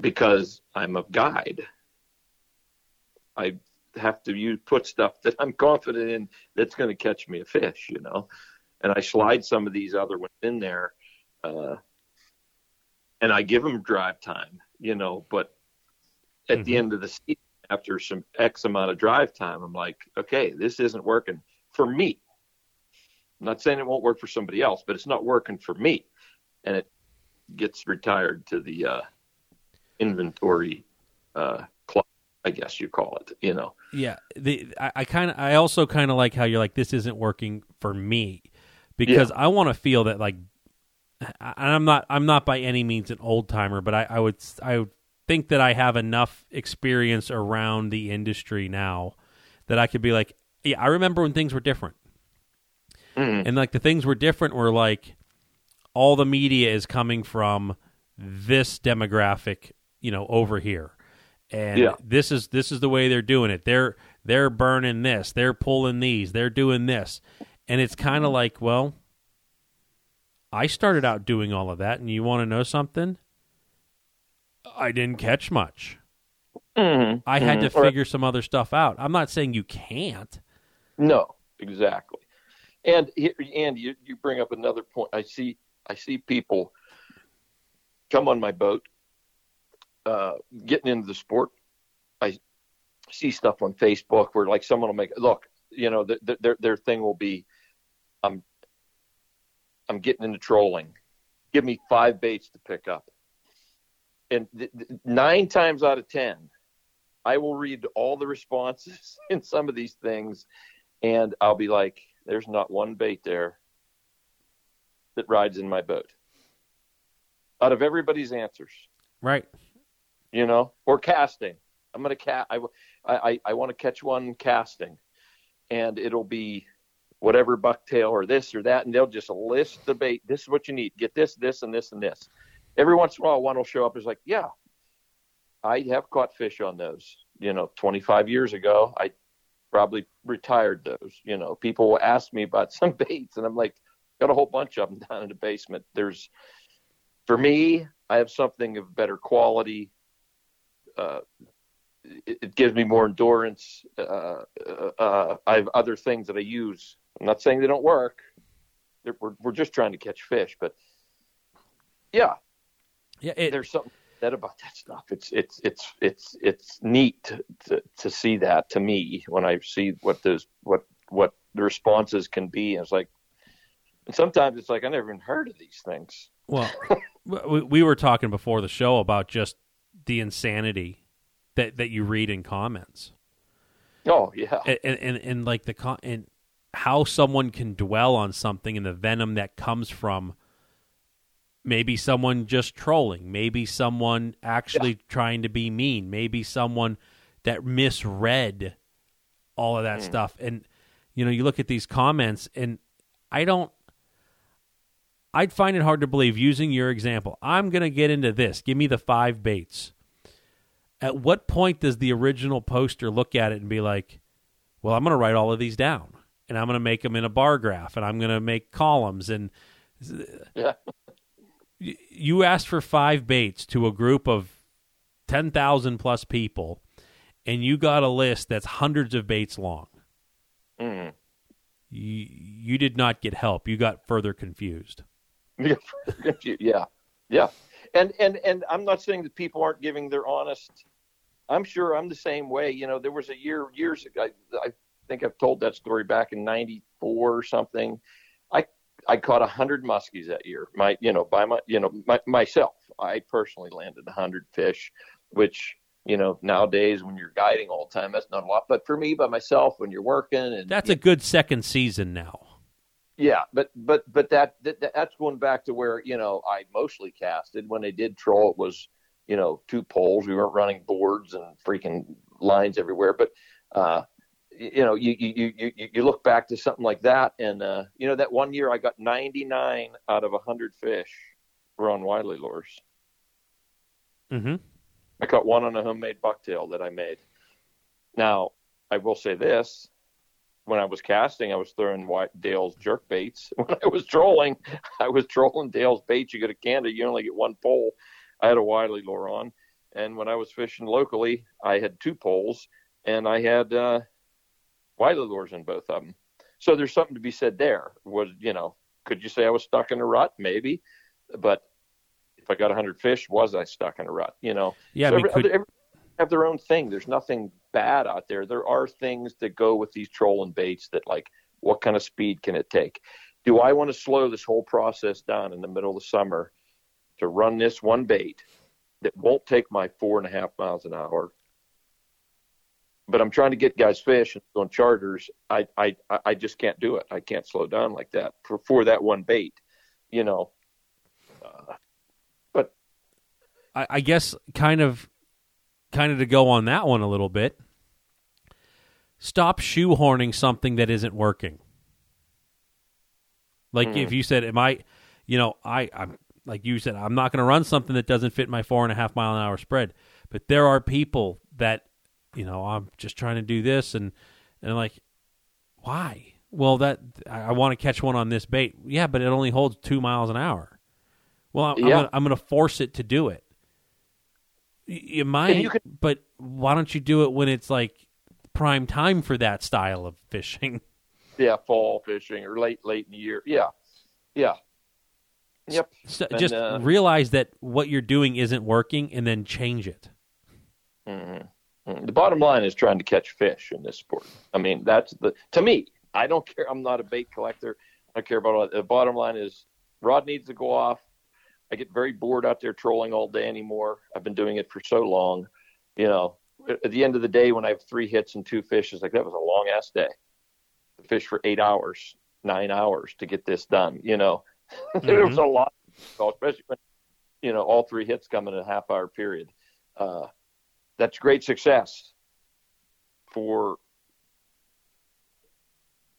[SPEAKER 2] because I'm a guide. I have to use put stuff that I'm confident in that's going to catch me a fish, you know. And I slide some of these other ones in there, uh, and I give them drive time, you know. But at the
[SPEAKER 1] Mhm.
[SPEAKER 2] end of the season, after some X amount of drive time, I'm like, okay, this isn't working for me. I'm not saying it won't work for somebody else, but it's not working for me, and it gets retired to the uh, inventory uh, closet. I guess you call it. You know.
[SPEAKER 1] Yeah. The I, I kind of I also kind of like how you're like this isn't working for me because yeah. I want to feel that like and I'm not I'm not by any means an old timer, but I, I would I would think that I have enough experience around the industry now that I could be like, yeah, I remember when things were different. Mm. And like the things were different were like all the media is coming from this demographic, you know, over here. And yeah. this is this is the way they're doing it. They're they're burning this, they're pulling these, they're doing this. And it's kind of mm-hmm. like, well, I started out doing all of that and you want to know something? I didn't catch much. Mm-hmm. I had mm-hmm. to figure some other stuff out. I'm not saying you can't.
[SPEAKER 2] No, exactly. And and you, you bring up another point. I see I see people come on my boat, uh, getting into the sport. I see stuff on Facebook where like someone will make look, you know, the, the, their their thing will be, I'm I'm getting into trolling. Give me five baits to pick up. And th- th- nine times out of ten, I will read all the responses in some of these things, and I'll be like, there's not one bait there that rides in my boat. Out of everybody's answers.
[SPEAKER 1] Right.
[SPEAKER 2] You know, or casting. I'm to cat. I, I, I want to catch one casting, and it'll be whatever bucktail or this or that, and they'll just list the bait. This is what you need. Get this, this, and this, and this. Every once in a while, one will show up. Is like, yeah, I have caught fish on those. You know, 25 years ago, I probably retired those. You know, people will ask me about some baits, and I'm like, got a whole bunch of them down in the basement. There's, for me, I have something of better quality. Uh, it, it, gives me more endurance. Uh, uh, I have other things that I use. I'm not saying they don't work. we're we're just trying to catch fish, but yeah,
[SPEAKER 1] yeah, it,
[SPEAKER 2] there's something said about that stuff. It's it's it's it's it's neat to, to, to see that to me when I see what those what what the responses can be. And it's like, and sometimes it's like I never even heard of these things.
[SPEAKER 1] Well, we, we were talking before the show about just the insanity that that you read in comments.
[SPEAKER 2] Oh yeah,
[SPEAKER 1] and and, and like the con and how someone can dwell on something and the venom that comes from maybe someone just trolling, maybe someone actually yeah. trying to be mean, maybe someone that misread all of that mm. stuff. And you know, you look at these comments and I don't I'd find it hard to believe using your example. I'm going to get into this. Give me the five baits. At what point does the original poster look at it and be like, "Well, I'm going to write all of these down and I'm going to make them in a bar graph and I'm going to make columns and
[SPEAKER 2] yeah
[SPEAKER 1] you asked for five baits to a group of 10,000 plus people and you got a list that's hundreds of baits long.
[SPEAKER 2] Mm.
[SPEAKER 1] You, you did not get help. You got further confused.
[SPEAKER 2] yeah. Yeah. And, and, and I'm not saying that people aren't giving their honest, I'm sure I'm the same way. You know, there was a year, years ago, I, I think I've told that story back in 94 or something. I I caught a hundred muskies that year. My, you know, by my, you know, my, myself, I personally landed a hundred fish, which, you know, nowadays when you're guiding all the time, that's not a lot. But for me, by myself, when you're working, and
[SPEAKER 1] that's a good second season now.
[SPEAKER 2] Yeah, but but but that, that that's going back to where you know I mostly casted. When they did troll, it was you know two poles. We weren't running boards and freaking lines everywhere. But uh, you know, you, you, you, you look back to something like that. And, uh, you know, that one year I got 99 out of 100 fish were on Wiley lures.
[SPEAKER 1] Mm-hmm.
[SPEAKER 2] I caught one on a homemade bucktail that I made. Now, I will say this. When I was casting, I was throwing Dale's jerk baits. When I was trolling, I was trolling Dale's baits. You get a Canada, you only get one pole. I had a Wiley lure on. And when I was fishing locally, I had two poles and I had uh, Wiley lures in both of them. So there's something to be said there. Was you know, could you say I was stuck in a rut? Maybe, but if I got a 100 fish, was I stuck in a rut? You know,
[SPEAKER 1] yeah. So I mean,
[SPEAKER 2] every, could... every, have their own thing. There's nothing bad out there. There are things that go with these trolling baits that like, what kind of speed can it take? Do I want to slow this whole process down in the middle of the summer to run this one bait that won't take my four and a half miles an hour but I'm trying to get guys fish on charters. I, I, I just can't do it. I can't slow down like that for, for that one bait, you know. Uh, but
[SPEAKER 1] I, I guess kind of, kind of to go on that one a little bit. Stop shoehorning something that isn't working. Like
[SPEAKER 2] Hmm.
[SPEAKER 1] if you said, "Am I?" You know, I, I'm like you said, I'm not going to run something that doesn't fit my four and a half mile an hour spread. But there are people that, you know, I'm just trying to do this, and and like, why? Well, that I, I want to catch one on this bait. Yeah, but it only holds two miles an hour. Well, I'm,
[SPEAKER 2] Yeah.
[SPEAKER 1] I'm going to force it to do it. You might,
[SPEAKER 2] you could-
[SPEAKER 1] but why don't you do it when it's like prime time for that style of fishing?
[SPEAKER 2] yeah, fall fishing or late, late in the year. Yeah. Yeah. Yep.
[SPEAKER 1] So
[SPEAKER 2] And,
[SPEAKER 1] just
[SPEAKER 2] uh,
[SPEAKER 1] realize that what you're doing isn't working, and then change it.
[SPEAKER 2] Mhm. Mhm. The bottom line is trying to catch fish in this sport. I mean, that's the to me. I don't care. I'm not a bait collector. I don't care about all that. The bottom line is rod needs to go off. I get very bored out there trolling all day anymore. I've been doing it for so long. You know, at the end of the day, when I have three hits and two fish, it's like that was a long ass day. To fish for eight hours, nine hours to get this done. You know, there was a lot, especially when you know all three hits come in a half hour period. Uh, that's great success for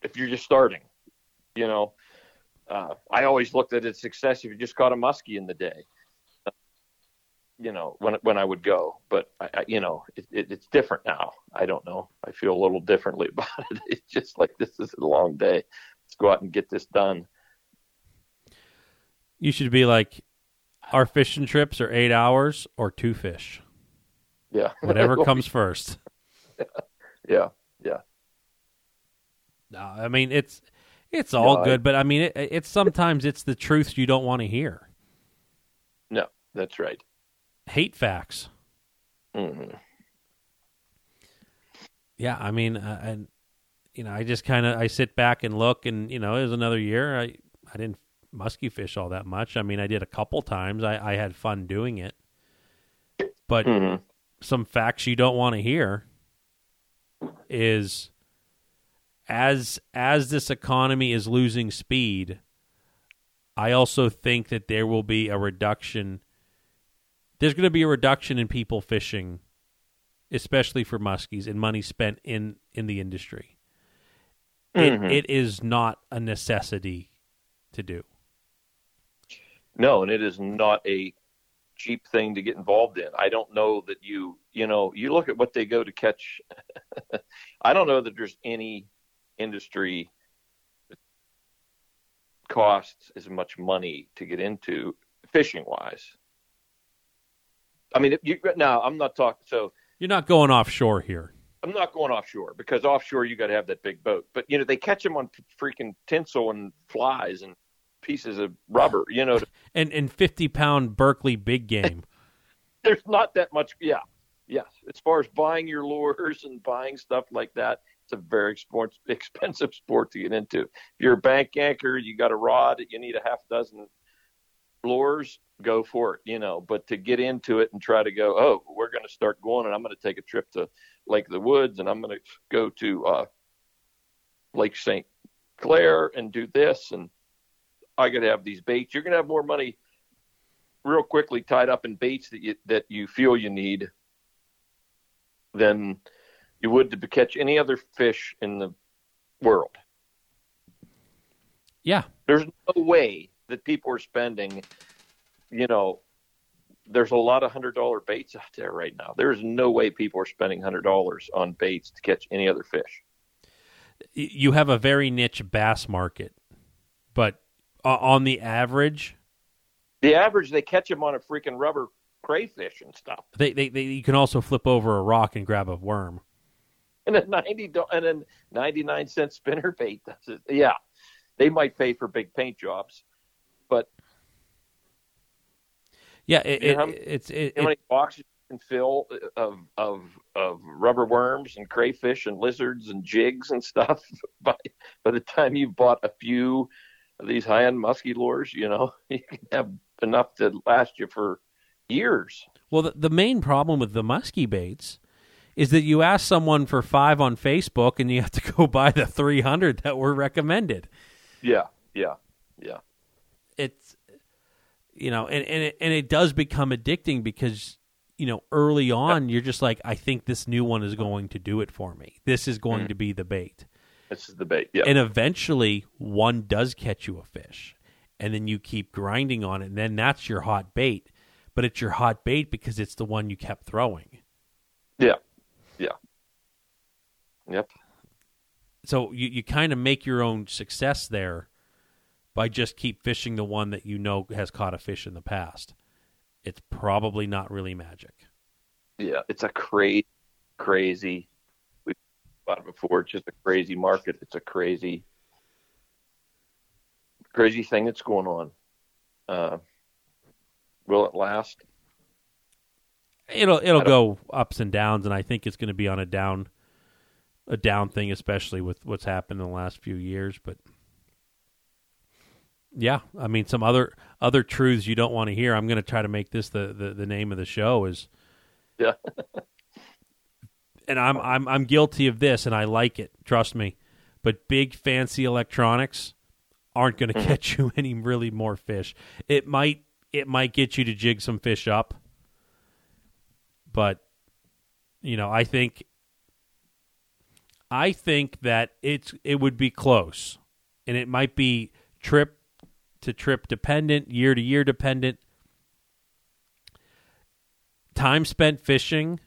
[SPEAKER 2] if you're just starting. You know, uh, I always looked at it as success if you just caught a muskie in the day. You know, when when I would go, but I, I, you know, it, it, it's different now. I don't know. I feel a little differently about it. It's just like this is a long day. Let's go out and get this done.
[SPEAKER 1] You should be like, our fishing trips are eight hours or two fish,
[SPEAKER 2] Yeah,
[SPEAKER 1] whatever comes first.
[SPEAKER 2] Yeah, yeah.
[SPEAKER 1] No, I mean it's it's all
[SPEAKER 2] No, I-
[SPEAKER 1] good, but I mean it, it's sometimes it's the truths you don't want to hear.
[SPEAKER 2] No, that's right.
[SPEAKER 1] Hate facts.
[SPEAKER 2] hmm
[SPEAKER 1] Yeah, I mean, uh, and you know, I just kind of I sit back and look, and you know, it was another year. I I didn't musky fish all that much. I mean, I did a couple times. I I had fun doing it, but
[SPEAKER 2] hmm
[SPEAKER 1] some facts you don't want to hear is as as this economy is losing speed i also think that there will be a reduction there's going to be a reduction in people fishing especially for muskies and money spent in in the industry
[SPEAKER 2] Mhm.
[SPEAKER 1] it, it is not a necessity to do
[SPEAKER 2] No, and it is not a cheap thing to get involved in. I don't know that you, you know, you look at what they go to catch. I don't know that there's any industry costs as much money to get into fishing wise. I mean, you now I'm not talking. So
[SPEAKER 1] you're not going offshore here
[SPEAKER 2] I'm not going offshore because offshore you got to have that big boat. But you know they catch them on freaking tinsel and flies and pieces of rubber. You know,
[SPEAKER 1] and and 50 pound Berkley big game
[SPEAKER 2] there's not that much. Yeah, yes. As far as buying your lures and buying stuff like that, it's a very expensive sport to get into. If you're a bank anchor, you got a rod, you need a half dozen lures, go for it. You know, but to get into it and try to go, oh, we're going to start going, and I'm going to take a trip to Lake of the Woods, and I'm going to go to uh, Lake St. Clair and do this, and I got to have these baits. You're going to have more money real quickly tied up in baits that you that you feel you need than you would to catch any other fish in the world.
[SPEAKER 1] yeah
[SPEAKER 2] There's no way that people are spending, you know, there's a lot of hundred dollar baits out there right now. There's no way people are spending hundred dollars on baits to catch any other fish.
[SPEAKER 1] you have a very niche bass market, but uh, on the average,
[SPEAKER 2] The average they catch them on a freaking rubber crayfish and stuff.
[SPEAKER 1] they, they, they you can also flip over a rock and grab a worm.
[SPEAKER 2] And a ninety and a ninety nine cent spinner bait does it. Yeah, they might pay for big paint jobs, but
[SPEAKER 1] Yeah, it,
[SPEAKER 2] You
[SPEAKER 1] it,
[SPEAKER 2] know how-
[SPEAKER 1] it's it,
[SPEAKER 2] how many boxes you can fill of of of rubber worms and crayfish and lizards and jigs and stuff by by the time you've bought a few of these high end musky lures, you know, you can have enough to last you for years.
[SPEAKER 1] well, the, the main problem with the musky baits is that you ask someone for five on Facebook and you have to go buy the 300 that were recommended.
[SPEAKER 2] Yeah, yeah, yeah.
[SPEAKER 1] It's you know, and and it, and it does become addicting because you know early on you're just like, I think this new one is going to do it for me. This is going
[SPEAKER 2] Mhm.
[SPEAKER 1] to be the bait,
[SPEAKER 2] This is the bait. Yeah,
[SPEAKER 1] and eventually one does catch you a fish, and then you keep grinding on it, and then that's your hot bait. But it's your hot bait because it's the one you kept throwing.
[SPEAKER 2] yeah. Yep.
[SPEAKER 1] so you, you kind of make your own success there by just keep fishing the one that you know has caught a fish in the past. It's probably not really magic.
[SPEAKER 2] Yeah, it's a crazy, crazy. We've talked about it before. It's just a crazy market. It's a crazy, crazy thing that's going on. Uh, will it last?
[SPEAKER 1] It'll it'll go ups and downs, and I think it's going to be on a down a down thing, especially with what's happened in the last few years. But yeah, I mean, some other other truths you don't want to hear. I'm going to try to make this the, the, the name of the show is
[SPEAKER 2] Yeah.
[SPEAKER 1] and I'm I'm I'm guilty of this, and I like it. Trust me. But big fancy electronics aren't going to
[SPEAKER 2] Mhm.
[SPEAKER 1] get you any really more fish. It might it might get you to jig some fish up, but you know I think I think that it's it would be close, and it might be trip to trip dependent, year to year dependent. Time spent fishing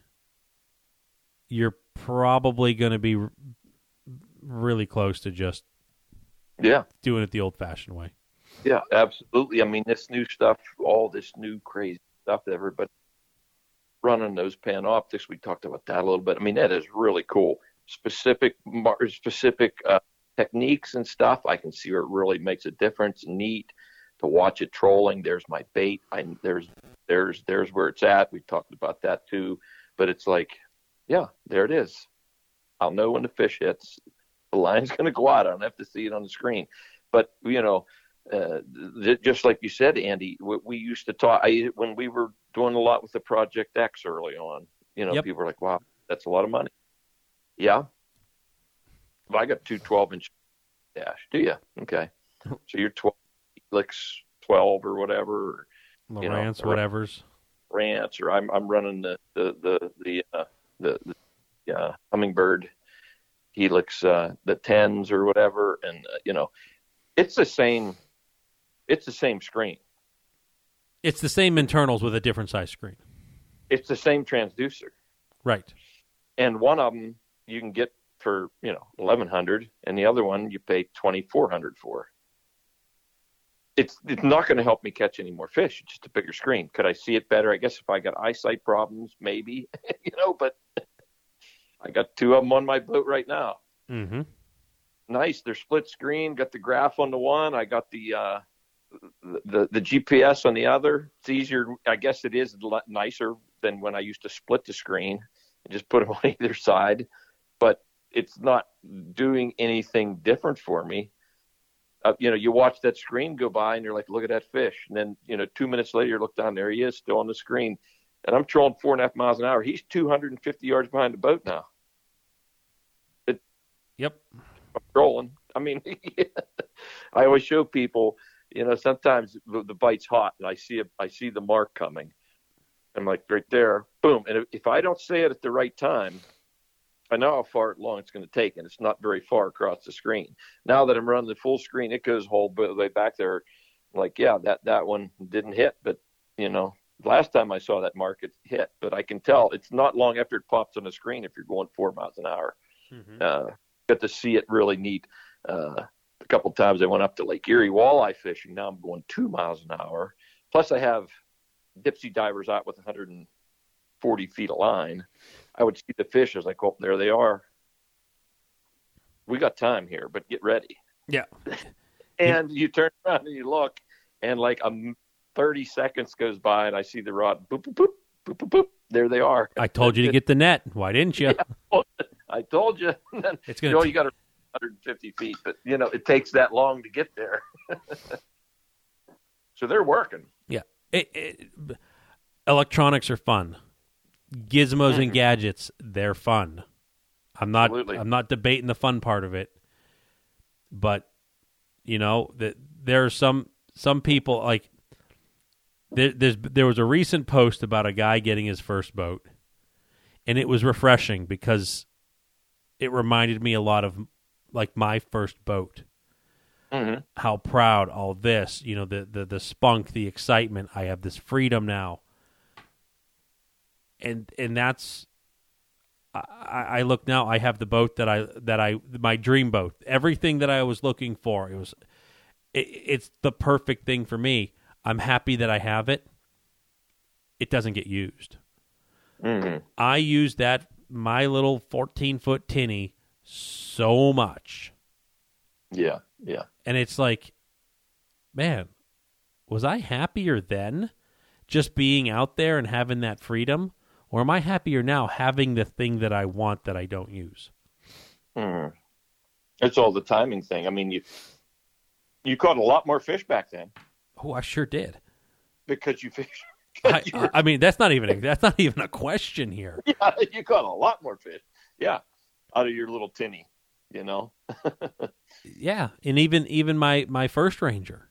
[SPEAKER 1] you're probably going to be r- really close to just
[SPEAKER 2] Yeah,
[SPEAKER 1] doing it the old fashioned way.
[SPEAKER 2] yeah, absolutely. I mean, this new stuff, all this new crazy stuff that everybody running those Panoptix. We talked about that a little bit. I mean, that is really cool. Specific, mar- specific uh, techniques and stuff. I can see where it really makes a difference. Neat to watch it trolling. There's my bait. I there's there's there's where it's at. We talked about that too. But it's like, yeah, there it is. I'll know when the fish hits. The line's going to go out. I don't have to see it on the screen. But you know, uh, th- just like you said, Andy, we, we used to talk I, when we were doing a lot with the Project X early on. You know,
[SPEAKER 1] Yep.
[SPEAKER 2] people were like, "Wow, that's a lot of money." Yeah, but I got two 12 inch dash. Do you? Okay, so you're 12 licks, 12 or whatever, or You know,
[SPEAKER 1] Lowrance,
[SPEAKER 2] or-
[SPEAKER 1] whatever's.
[SPEAKER 2] Rants, or I'm I'm running the the the the uh, the, the uh, Humminbird Helix, uh, the tens or whatever, and uh, you know, it's the same. It's the same screen.
[SPEAKER 1] It's the same internals with a different size screen.
[SPEAKER 2] It's the same transducer,
[SPEAKER 1] Right.
[SPEAKER 2] and one of them you can get for you know eleven hundred, and the other one you pay twenty four hundred for. It's it's not going to help me catch any more fish. It's just a bigger screen. Could I see it better? I guess if I got eyesight problems, maybe you know. But I got two of them on my boat right now.
[SPEAKER 1] Mm-hmm.
[SPEAKER 2] Nice. They're split screen. Got the graph on the one. I got the uh, the, the the GPS on the other. It's easier. I guess it is nicer than when I used to split the screen and just put them on either side. It's not doing anything different for me. Uh, you know, you watch that screen go by and you're like, look at that fish. And then, you know, two minutes later, you look down there, he is still on the screen. And I'm trolling four and a half miles an hour. He's 250 yards behind the boat now.
[SPEAKER 1] Yep.
[SPEAKER 2] I'm trolling. I mean, I always show people, you know, sometimes the, the bite's hot and I see it, I see the mark coming. I'm like, right there, boom. And if, if I don't say it at the right time, I know how far long it's going to take, and it's not very far across the screen. Now that I'm running the full screen, it goes whole bit way back there. Like, yeah, that that one didn't hit, but you know, last time I saw that mark, it hit. But I can tell it's not long after it pops on the screen if you're going four miles an hour.
[SPEAKER 1] Mm-hmm.
[SPEAKER 2] Uh, got to see it really neat. Uh, a couple times I went up to Lake Erie walleye fishing. Now I'm going two miles an hour. Plus I have dipsy divers out with 140 feet of line. I would see the fish. As I was like, oh, there they are. We got time here, but get ready.
[SPEAKER 1] Yeah.
[SPEAKER 2] And you turn around and you look, and like a m- 30 seconds goes by, and I see the rod. Boop, boop, boop, boop, boop, boop. There they are.
[SPEAKER 1] I told you to get the net. Why didn't you?
[SPEAKER 2] I told you.
[SPEAKER 1] It's gonna.
[SPEAKER 2] know, you got to 150 feet, but you know, it takes that long to get there. so they're working.
[SPEAKER 1] it, it, electronics are fun. Gizmos
[SPEAKER 2] Mm-hmm.
[SPEAKER 1] and gadgets, they're fun. I'm not
[SPEAKER 2] Absolutely.
[SPEAKER 1] I'm not debating the fun part of it. But you know, that there are some some people like there, there's there was a recent post about a guy getting his first boat, and it was refreshing because it reminded me a lot of like my first boat.
[SPEAKER 2] Mhm.
[SPEAKER 1] How proud all this, you know, the the the spunk, the excitement. I have this freedom now, and and that's. I, I look now. I have the boat that I that I my dream boat. Everything that I was looking for. It was. It, it's the perfect thing for me. I'm happy that I have it. It doesn't get used.
[SPEAKER 2] Mhm.
[SPEAKER 1] I use that my little 14 foot tinny so much,
[SPEAKER 2] Yeah. Yeah.
[SPEAKER 1] and it's like, man, was I happier then, just being out there and having that freedom, or am I happier now having the thing that I want that I don't use?
[SPEAKER 2] Mhm. It's all the timing thing. I mean, you you caught a lot more fish back then
[SPEAKER 1] Oh, I sure did.
[SPEAKER 2] because you fish.
[SPEAKER 1] I, I mean, that's not even a, that's not even a question here.
[SPEAKER 2] yeah, you caught a lot more fish. Yeah, out of your little tinny, you know.
[SPEAKER 1] Yeah, and even even my my first Ranger,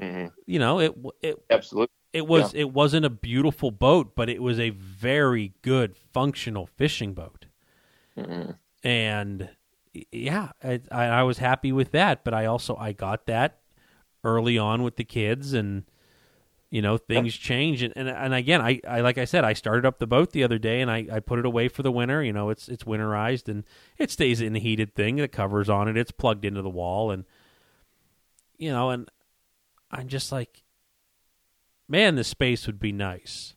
[SPEAKER 2] hmm
[SPEAKER 1] you know, it it
[SPEAKER 2] Absolutely.
[SPEAKER 1] It was it wasn't a beautiful boat, but it was a very good functional fishing boat.
[SPEAKER 2] hmm
[SPEAKER 1] And yeah, I, I I was happy with that, but I also I got that early on with the kids and you know things change. And, and and again I, I like I said I started up the boat the other day and I, I put it away for the winter. You know it's it's winterized and it stays in the heated thing the covers on it. It's plugged into the wall and you know and I'm just like man this space would be nice.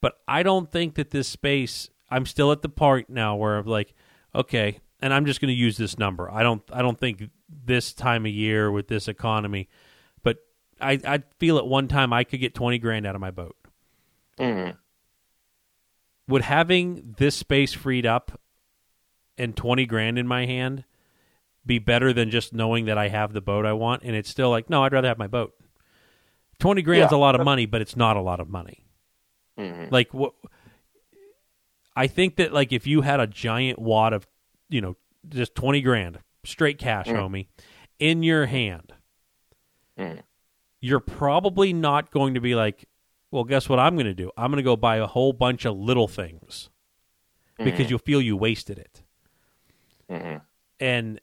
[SPEAKER 1] But I don't think that this space I'm still at the part now where I'm like okay and I'm just going to use this number. I don't I don't think this time of year with this economy but I I feel at one time I could get 20 grand out of my boat.
[SPEAKER 2] Hmm
[SPEAKER 1] would having this space freed up and 20 grand in my hand be better than just knowing that I have the boat I want? And it's still like no I'd rather have my boat 20 grand's
[SPEAKER 2] Yeah.
[SPEAKER 1] a lot of money but it's not a lot of money.
[SPEAKER 2] Hmm
[SPEAKER 1] like what I think that like if you had a giant wad of you know just 20 grand straight cash
[SPEAKER 2] Mm.
[SPEAKER 1] homie in your hand
[SPEAKER 2] Mm.
[SPEAKER 1] you're probably not going to be like well guess what I'm going to do? I'm going to go buy a whole bunch of little things. Because you'll feel you wasted it.
[SPEAKER 2] Hmm
[SPEAKER 1] and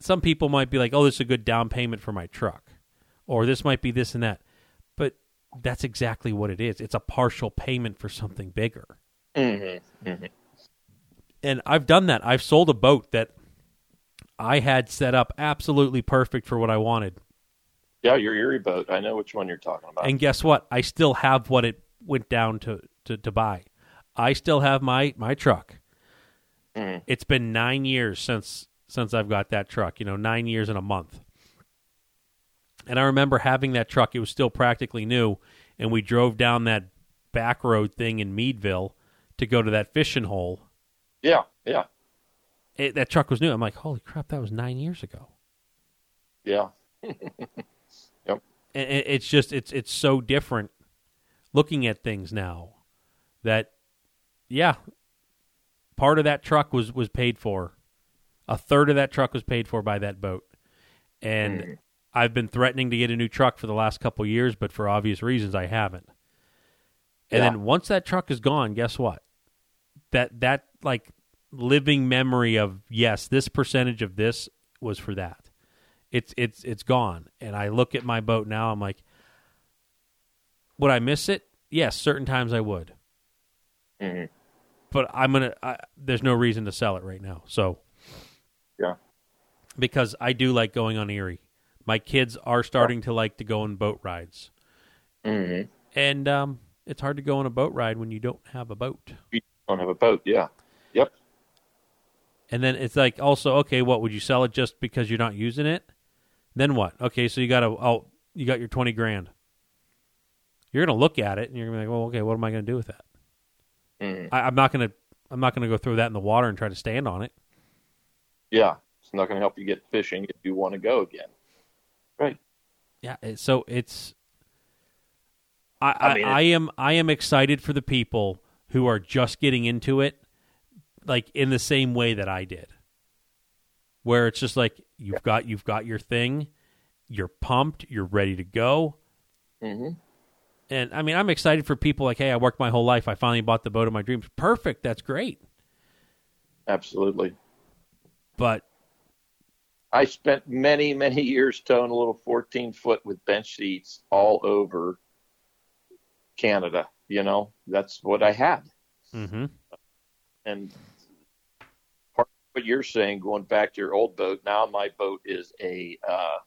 [SPEAKER 1] some people might be like oh this is a good down payment for my truck or this might be this and that that's exactly what it is it's a partial payment for something bigger
[SPEAKER 2] hmm hmm
[SPEAKER 1] and I've done that. I've sold a boat that I had set up absolutely perfect for what I wanted.
[SPEAKER 2] Yeah, your Erie boat. I know which one you're talking about.
[SPEAKER 1] And guess what? I still have what it went down to, to, to buy. I still have my, my truck.
[SPEAKER 2] Mhm.
[SPEAKER 1] It's been nine years since since I've got that truck, you know, nine years and a month. And I remember having that truck, it was still practically new, and we drove down that back road thing in Meadville to go to that fishing hole.
[SPEAKER 2] yeah, yeah,
[SPEAKER 1] It, that truck was new. I'm like, holy crap, that was nine years ago.
[SPEAKER 2] yeah.
[SPEAKER 1] and it- it's just it's it's so different looking at things now that yeah part of that truck was was paid for a third of that truck was paid for by that boat and
[SPEAKER 2] Mhm.
[SPEAKER 1] I've been threatening to get a new truck for the last couple of years but for obvious reasons i haven't. And
[SPEAKER 2] Yeah.
[SPEAKER 1] then once that truck is gone guess what? That that like living memory of yes this percentage of this was for that. It's it's it's gone. And i look at my boat now i'm like would i miss it? Yes certain times i would.
[SPEAKER 2] Hmm
[SPEAKER 1] but i'm gonna I, there's no reason to sell it right now. So
[SPEAKER 2] Yeah.
[SPEAKER 1] because i do like going on erie my kids are starting to like to go on boat rides
[SPEAKER 2] hmm
[SPEAKER 1] and um, it's hard to go on a boat ride when you don't have a boat
[SPEAKER 2] You don't have a boat. Yeah. Yep.
[SPEAKER 1] And then it's like also okay, what would you sell it just because you're not using it? Then what? Okay, so you got to oh you got your twenty grand. You're gonna look at it and you're gonna be like, well, okay, what am I gonna do with that?
[SPEAKER 2] hmm
[SPEAKER 1] I, I'm not gonna I'm not gonna go throw that in the water and try to stand on it.
[SPEAKER 2] Yeah. It's not going to help you get fishing if you want to go again. Right.
[SPEAKER 1] Yeah, so it's I
[SPEAKER 2] I
[SPEAKER 1] I,
[SPEAKER 2] mean,
[SPEAKER 1] I am I am excited for the people who are just getting into it, like in the same way that I did, where it's just like you've got you've got your thing, you're pumped, you're ready to go.
[SPEAKER 2] hmm
[SPEAKER 1] And I mean, I'm excited for people like, hey, I worked my whole life, I finally bought the boat of my dreams. Perfect, that's great.
[SPEAKER 2] Absolutely.
[SPEAKER 1] But
[SPEAKER 2] I spent many, many years towing a little 14 foot with bench seats all over Canada. You know, that's what I had.
[SPEAKER 1] hmm
[SPEAKER 2] And part of what you're saying, going back to your old boat, now my boat is a uh,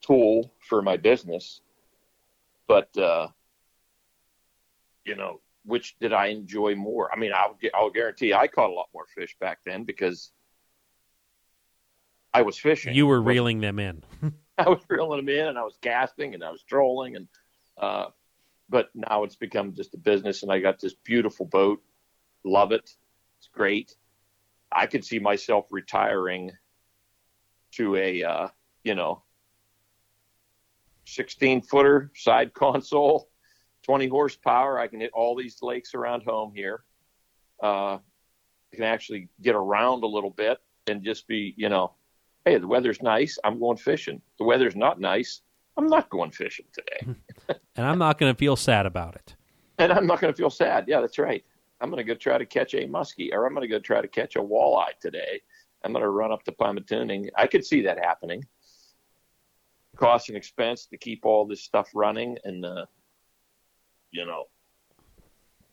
[SPEAKER 2] tool for my business. But, uh, you know, which did I enjoy more? I mean, I'll, I'll guarantee I caught a lot more fish back then because I was fishing.
[SPEAKER 1] you were reeling them in.
[SPEAKER 2] I was reeling them in and I was casting and I was trolling and uh but now it's become just a business and I got this beautiful boat. Love it. It's great. I could see myself retiring to a uh, you know 16 footer side console, 20 horsepower. I can hit all these lakes around home here. Uh, I can actually get around a little bit and just be, you know, hey, the weather's nice. I'm going fishing. The weather's not nice. I'm not going fishing today.
[SPEAKER 1] and I'm not going to feel sad about it.
[SPEAKER 2] and I'm not going to feel sad. Yeah, that's right. I'm going to go try to catch a muskie or I'm going to go try to catch a walleye today. I'm going to run up to Pymatuning. I could see that happening. Cost and expense to keep all this stuff running and, uh, you know,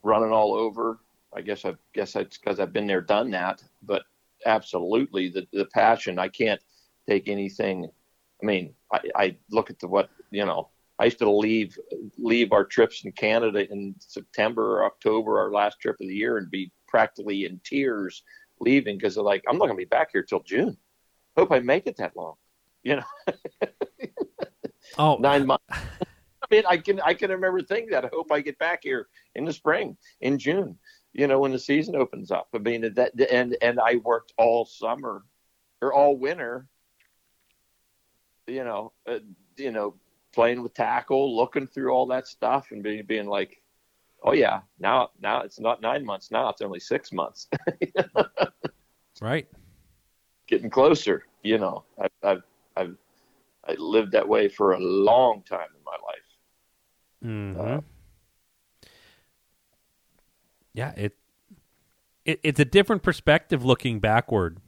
[SPEAKER 2] running all over. I guess I guess it's because I've been there, done that. But absolutely, the the passion. I can't take anything. I mean, I, I look at the what you know. I used to leave leave our trips in Canada in September or October, our last trip of the year, and be practically in tears leaving because like, I'm not going to be back here till June. Hope I make it that long. You know,
[SPEAKER 1] Oh,
[SPEAKER 2] nine months. I mean, I can I can remember thinking that. I hope I get back here in the spring, in June. You know, when the season opens up. I mean, that and and I worked all summer or all winter. You know, uh, you know, playing with tackle, looking through all that stuff, and being being like, oh yeah, now now it's not nine months. Now it's only six months.
[SPEAKER 1] right.
[SPEAKER 2] Getting closer. You know, I've I've I've I lived that way for a long time in my life.
[SPEAKER 1] hmm
[SPEAKER 2] Uh,
[SPEAKER 1] yeah, it, it it's a different perspective looking backward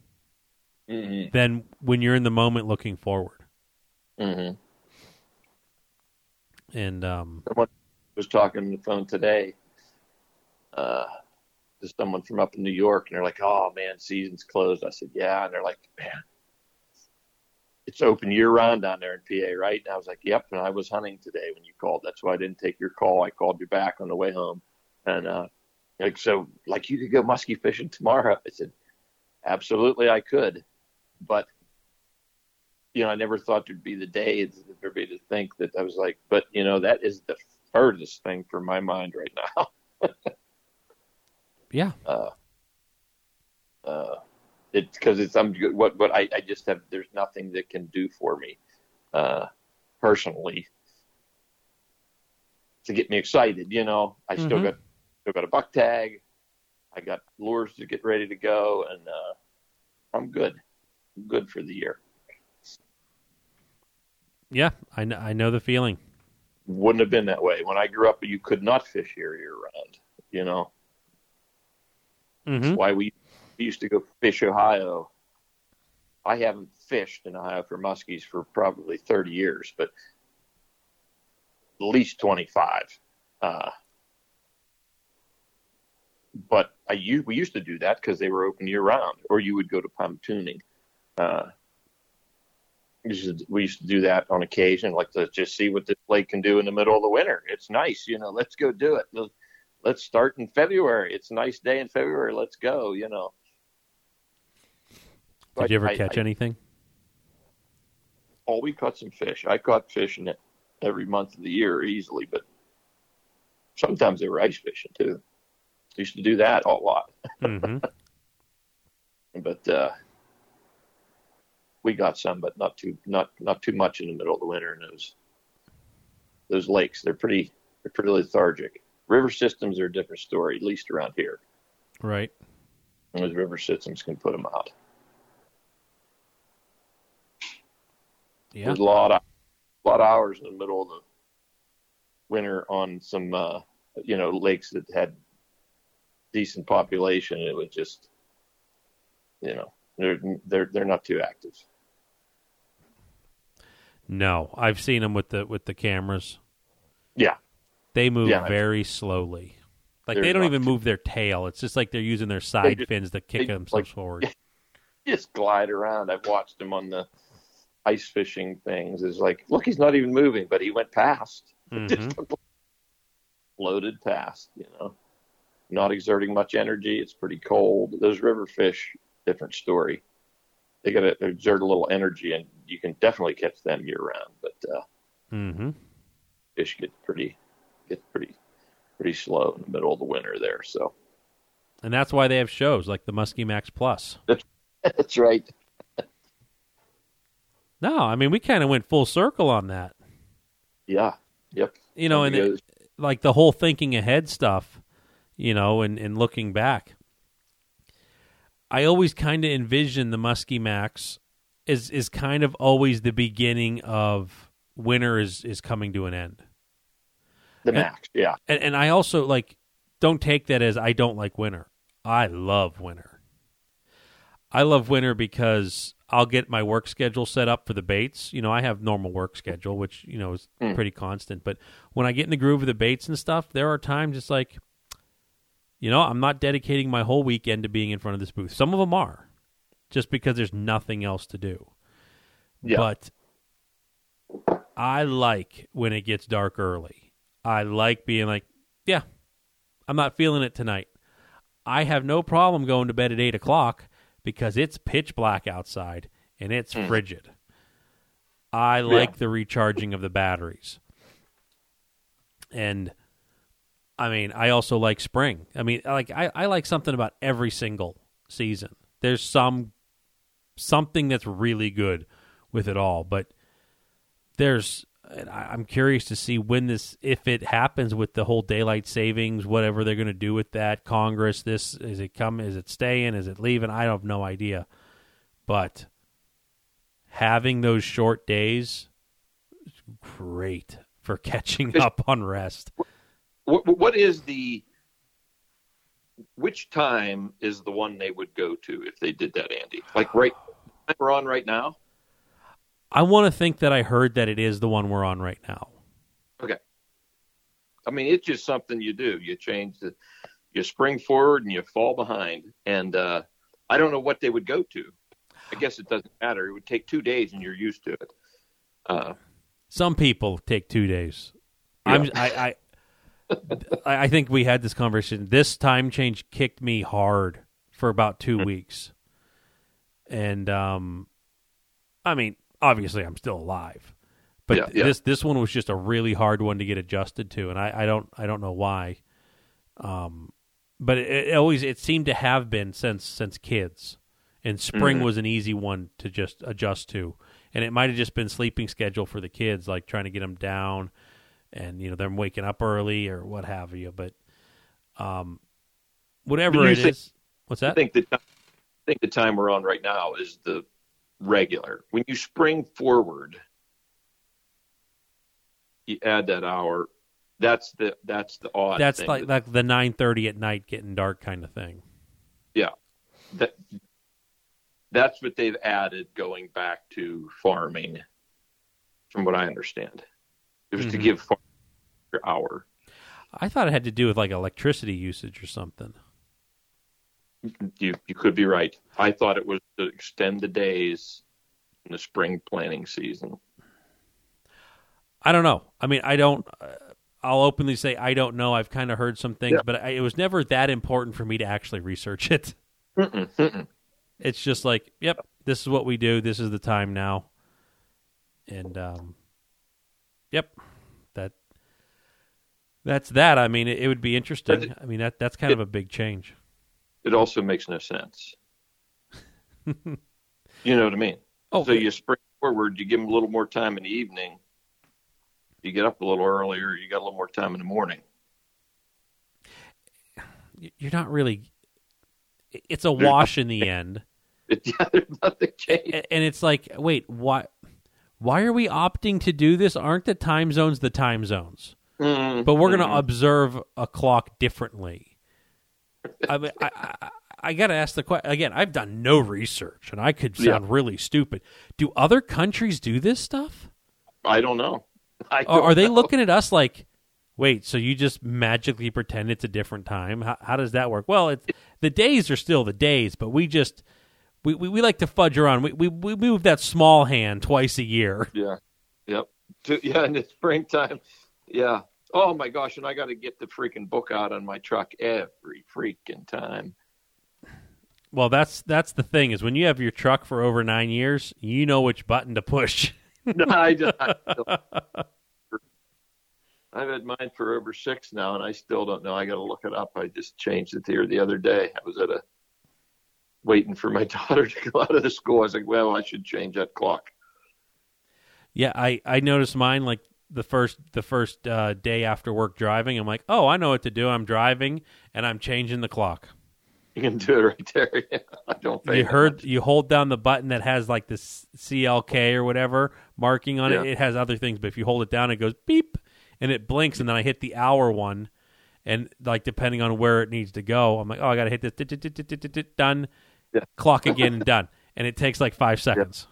[SPEAKER 2] Mm-hmm.
[SPEAKER 1] than when you're in the moment looking forward.
[SPEAKER 2] Mm-hmm.
[SPEAKER 1] And um,
[SPEAKER 2] Someone was talking on the phone today uh, to someone from up in New York, and they're like, "Oh man, season's closed." I said, "Yeah," and they're like, "Man, it's open year round down there in PA, right?" And I was like, "Yep." And I was hunting today when you called. That's why I didn't take your call. I called you back on the way home, and uh, like so, like you could go muskie fishing tomorrow. I said, "Absolutely, I could," but you know, I never thought there'd be the day for everybody to think that I was like, but you know, that is the furthest thing from my mind right now.
[SPEAKER 1] yeah,
[SPEAKER 2] Uh, uh, it's because it's I'm what what I, I just have. There's nothing that can do for me, uh, personally, to get me excited. You know, I still
[SPEAKER 1] Mhm.
[SPEAKER 2] got still got a buck tag. I got lures to get ready to go, and uh, I'm good. I'm good for the year.
[SPEAKER 1] Yeah, I know, I know the feeling.
[SPEAKER 2] wouldn't have been that way. When I grew up, you could not fish here year round. You know,
[SPEAKER 1] hmm
[SPEAKER 2] that's why we, we used to go fish Ohio. I haven't fished in Ohio for muskies for probably 30 years, but at least 25. Uh, but I we used to do that because they were open year round, or you would go to Pymatuning. Uh, we used, to, we used to do that on occasion, like let's just see what this lake can do in the middle of the winter. It's nice, you know. Let's go do it. Let's, let's start in February. It's a nice day in February. Let's go, you know.
[SPEAKER 1] Did you ever
[SPEAKER 2] I-
[SPEAKER 1] catch
[SPEAKER 2] I-
[SPEAKER 1] anything?
[SPEAKER 2] Oh, we caught some fish. I caught fish in it every month of the year easily, but sometimes they were ice fishing too. Used to do that a lot,
[SPEAKER 1] hmm
[SPEAKER 2] but uh, we got some, but not too not not too much in the middle of the winter in those those lakes. They're pretty they're pretty lethargic. River systems are a different story, at least around here.
[SPEAKER 1] Right.
[SPEAKER 2] And Those river systems can put them out.
[SPEAKER 1] Yeah.
[SPEAKER 2] There's a lot of a lot of hours in the middle of the winter on some uh, you know lakes that had decent population. It was just you know they're they're they're not too active.
[SPEAKER 1] No, I've seen them with the with the cameras.
[SPEAKER 2] Yeah,
[SPEAKER 1] They move
[SPEAKER 2] Yeah.
[SPEAKER 1] very slowly. Like
[SPEAKER 2] They're
[SPEAKER 1] they don't even
[SPEAKER 2] too-
[SPEAKER 1] move their tail. It's just like they're using their side
[SPEAKER 2] just-
[SPEAKER 1] fins to kick themselves
[SPEAKER 2] like-
[SPEAKER 1] forward.
[SPEAKER 2] just glide around. I've watched him on the ice fishing things. It's like, look, he's not even moving, but he went past.
[SPEAKER 1] Mhm.
[SPEAKER 2] Just floated past, you know. Not exerting much energy. It's pretty cold. Those river fish, different story. They got to exert a little energy, and you can definitely catch them year round. But uh,
[SPEAKER 1] Mm-hmm.
[SPEAKER 2] fish get pretty, get pretty, pretty slow in the middle of the winter there. So
[SPEAKER 1] And that's why they have shows like the Muskie Max Plus.
[SPEAKER 2] that's right.
[SPEAKER 1] No, I mean we kind of went full circle on that.
[SPEAKER 2] Yeah. Yep.
[SPEAKER 1] You know, and it, like the whole thinking ahead stuff, you know, and, and looking back. I always kind of envision the Muskie Max is is kind of always the beginning of winter is is coming to an end.
[SPEAKER 2] the
[SPEAKER 1] and-
[SPEAKER 2] max. Yeah.
[SPEAKER 1] And, and I also like don't take that as I don't like winter. I love winter. I love winter because I'll get my work schedule set up for the baits. You know, I have normal work schedule, which you know is
[SPEAKER 2] Mm.
[SPEAKER 1] pretty constant. But when I get in the groove of the baits and stuff, there are times it's like, you know, I'm not dedicating my whole weekend to being in front of this booth. Some of them are, just because there's nothing else to do.
[SPEAKER 2] Yeah.
[SPEAKER 1] But I like when it gets dark early. I like being like, yeah, I'm not feeling it tonight. I have no problem going to bed at eight o'clock because it's pitch black outside and it's
[SPEAKER 2] Mm.
[SPEAKER 1] frigid. I like the recharging of the batteries. And I mean, I also like spring. I mean, like I, I like something about every single season. There's some something that's really good with it all, but there's I'm curious to see when this if it happens with the whole daylight savings, whatever they're going to do with that Congress. This is it come? Is it staying? Is it leaving? I have no idea. But having those short days is great for catching up on rest.
[SPEAKER 2] What, what is the which time is the one they would go to if they did that, Andy? Like right we're on right now.
[SPEAKER 1] I want to think that I heard that it is the one we're on right now. Okay.
[SPEAKER 2] I mean, it's just something you do. You change the, you spring forward and you fall behind. And uh, I don't know what they would go to. I guess it doesn't matter. It would take two days and you're used to it. Uh,
[SPEAKER 1] Some people take two days.
[SPEAKER 2] Yeah.
[SPEAKER 1] I'm I, I I think we had this conversation. This time change kicked me hard for about two
[SPEAKER 2] Hmm.
[SPEAKER 1] weeks, and um, I mean, obviously I'm still alive, but
[SPEAKER 2] Yeah, yeah.
[SPEAKER 1] this this one was just a really hard one to get adjusted to, and I, I don't I don't know why. Um, but it, it always it seemed to have been since since kids, and spring
[SPEAKER 2] Mhm.
[SPEAKER 1] was an easy one to just adjust to, and it might have just been sleeping schedule for the kids, like trying to get them down, and you know them waking up early or what have you. But um, whatever it
[SPEAKER 2] think-
[SPEAKER 1] is, what's
[SPEAKER 2] I
[SPEAKER 1] that?
[SPEAKER 2] think the I think the time we're on right now is the regular. When you spring forward, you add that hour. That's the that's the odd.
[SPEAKER 1] That's like like the nine thirty at night, getting dark kind of thing.
[SPEAKER 2] Yeah, that that's what they've added going back to farming from what i understand it was to
[SPEAKER 1] Mhm.
[SPEAKER 2] give farm your hour
[SPEAKER 1] I thought it had to do with like electricity usage or something.
[SPEAKER 2] you you could be right i thought it was to extend the days in the spring planting season
[SPEAKER 1] I don't know. I mean, I don't. Uh, I'll openly say I don't know. I've kind of heard some things,
[SPEAKER 2] Yeah.
[SPEAKER 1] but I, it was never that important for me to actually research it.
[SPEAKER 2] Mm-mm, mm-mm.
[SPEAKER 1] It's just like, yep, this is what we do. This is the time now, and um, yep, that that's that. I mean, it, it would be interesting.
[SPEAKER 2] But
[SPEAKER 1] I mean, that that's kind of a big change.
[SPEAKER 2] it also makes no sense you know what i mean
[SPEAKER 1] Oh,
[SPEAKER 2] so you spring forward you give them a little more time in the evening you get up a little earlier you got a little more time in the morning
[SPEAKER 1] you're not really. It's a wash in the end.
[SPEAKER 2] yeah, there's nothing
[SPEAKER 1] and it's like, wait, why? Why are we opting to do this? Aren't the time zones the time zones?
[SPEAKER 2] Mm,
[SPEAKER 1] But we're going to
[SPEAKER 2] mm.
[SPEAKER 1] observe a clock differently. I mean, I, I, I got to ask the question again. I've done no research, and I could
[SPEAKER 2] Yeah.
[SPEAKER 1] sound really stupid. Do other countries do this stuff?
[SPEAKER 2] I don't know. I don't
[SPEAKER 1] are they
[SPEAKER 2] know.
[SPEAKER 1] looking at us like, wait, so you just magically pretend it's a different time? How, how does that work? Well, it's, the days are still the days, but we just we, we, we like to fudge around. We, we we move that small hand twice a year.
[SPEAKER 2] Yeah. Yep. Yeah, in the springtime. Yeah. Oh my gosh, and I got to get the freaking book out on my truck every freaking time.
[SPEAKER 1] Well, that's that's the thing is when you have your truck for over nine years, you know which button to push.
[SPEAKER 2] No, I just, I still- I've had mine for over six now, and I still don't know. I got to look it up. I just changed it here the other day. I was at a waiting for my daughter to go out of the school. I was like, well, I should change that clock.
[SPEAKER 1] Yeah, I I noticed mine like the first the first uh, day after work driving. I'm like, oh, I know what to do. I'm driving and I'm changing the clock.
[SPEAKER 2] You can do it right there. Yeah, I don't.
[SPEAKER 1] You heard
[SPEAKER 2] much.
[SPEAKER 1] you hold down the button that has like this CLK or whatever marking on it.
[SPEAKER 2] Yeah.
[SPEAKER 1] It has other things, but if you hold it down, it goes beep and it blinks, and then I hit the hour one, and like depending on where it needs to go, I'm like, oh, I got to hit this done,
[SPEAKER 2] Yeah.
[SPEAKER 1] clock again and done, and it takes like five seconds.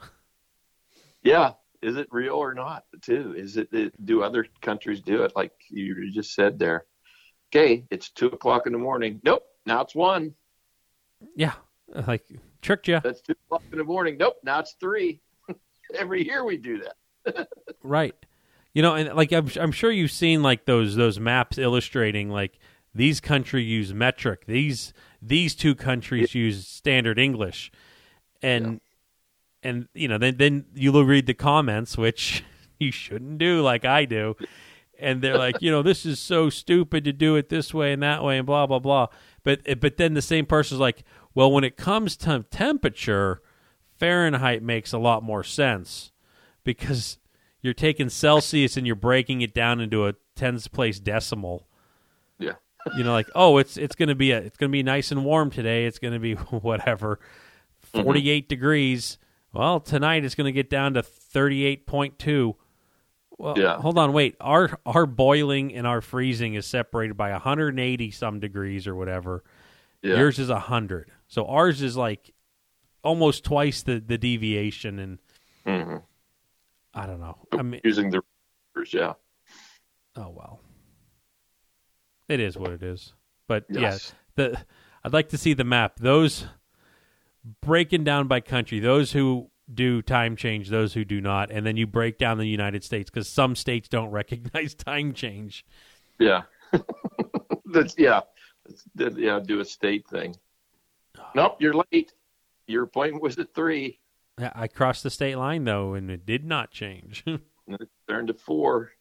[SPEAKER 2] Yeah. Is it real or not? Too. Is it, it? Do other countries do it like you just said there? Okay, it's two o'clock in the morning. Nope. Now it's one.
[SPEAKER 1] Yeah, like tricked you,
[SPEAKER 2] That's two o'clock in the morning. Nope. Now it's three. Every year we do that.
[SPEAKER 1] right? You know, and like I'm, I'm sure you've seen like those those maps illustrating like these countries use metric, these these two countries use standard English, and and you know then then you'll read the comments which you shouldn't do like I do, and they're like you know this is so stupid to do it this way and that way and blah blah blah, but but then the same person's like well when it comes to temperature, Fahrenheit makes a lot more sense because you're taking Celsius and you're breaking it down into a tens place decimal. You know, like oh, it's it's gonna be a it's gonna be nice and warm today. It's gonna be whatever,
[SPEAKER 2] Mm-hmm.
[SPEAKER 1] 48 degrees. Well, tonight it's gonna get down to thirty eight point two. Well,
[SPEAKER 2] Yeah.
[SPEAKER 1] hold on, wait. Our our boiling and our freezing is separated by 180 some degrees or whatever.
[SPEAKER 2] Yeah.
[SPEAKER 1] Yours is 100. So ours is like almost twice the the deviation and
[SPEAKER 2] hmm
[SPEAKER 1] I don't know. I mean,
[SPEAKER 2] Using the yeah.
[SPEAKER 1] Oh well. It is what it is. But
[SPEAKER 2] Yes.
[SPEAKER 1] yeah, the I'd like to see the map. Those breaking down by country, those who do time change, those who do not, and then you break down the United States because some states don't recognize time change.
[SPEAKER 2] Yeah. That's yeah. That's, yeah. Do a state thing. Nope, you're late. Your appointment was at three.
[SPEAKER 1] I crossed the state line though, and it did not change.
[SPEAKER 2] It turned to four.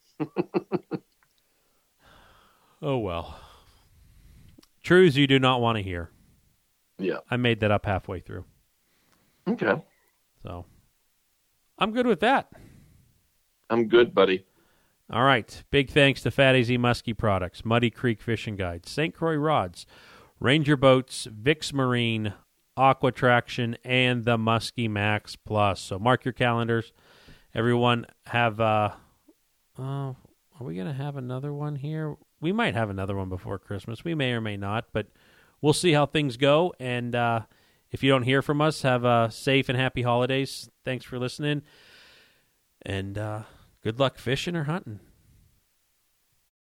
[SPEAKER 1] Oh well. Truths you do not want to hear.
[SPEAKER 2] Yeah.
[SPEAKER 1] I made that up halfway through,
[SPEAKER 2] Okay.
[SPEAKER 1] so I'm good with that.
[SPEAKER 2] I'm good, buddy.
[SPEAKER 1] All right. Big thanks to Fat AZ Muskie Products, Muddy Creek Fishing Guide, St. Croix Rods, Ranger Boats, Vix Marine, Aqua Traction, and the Muskie Max Plus. So mark your calendars. Everyone have. Uh, uh, are we going to have another one here? We might have another one before Christmas. We may or may not, but we'll see how things go. And uh, if you don't hear from us, have a safe and happy holidays. Thanks for listening. And uh, good luck fishing or hunting.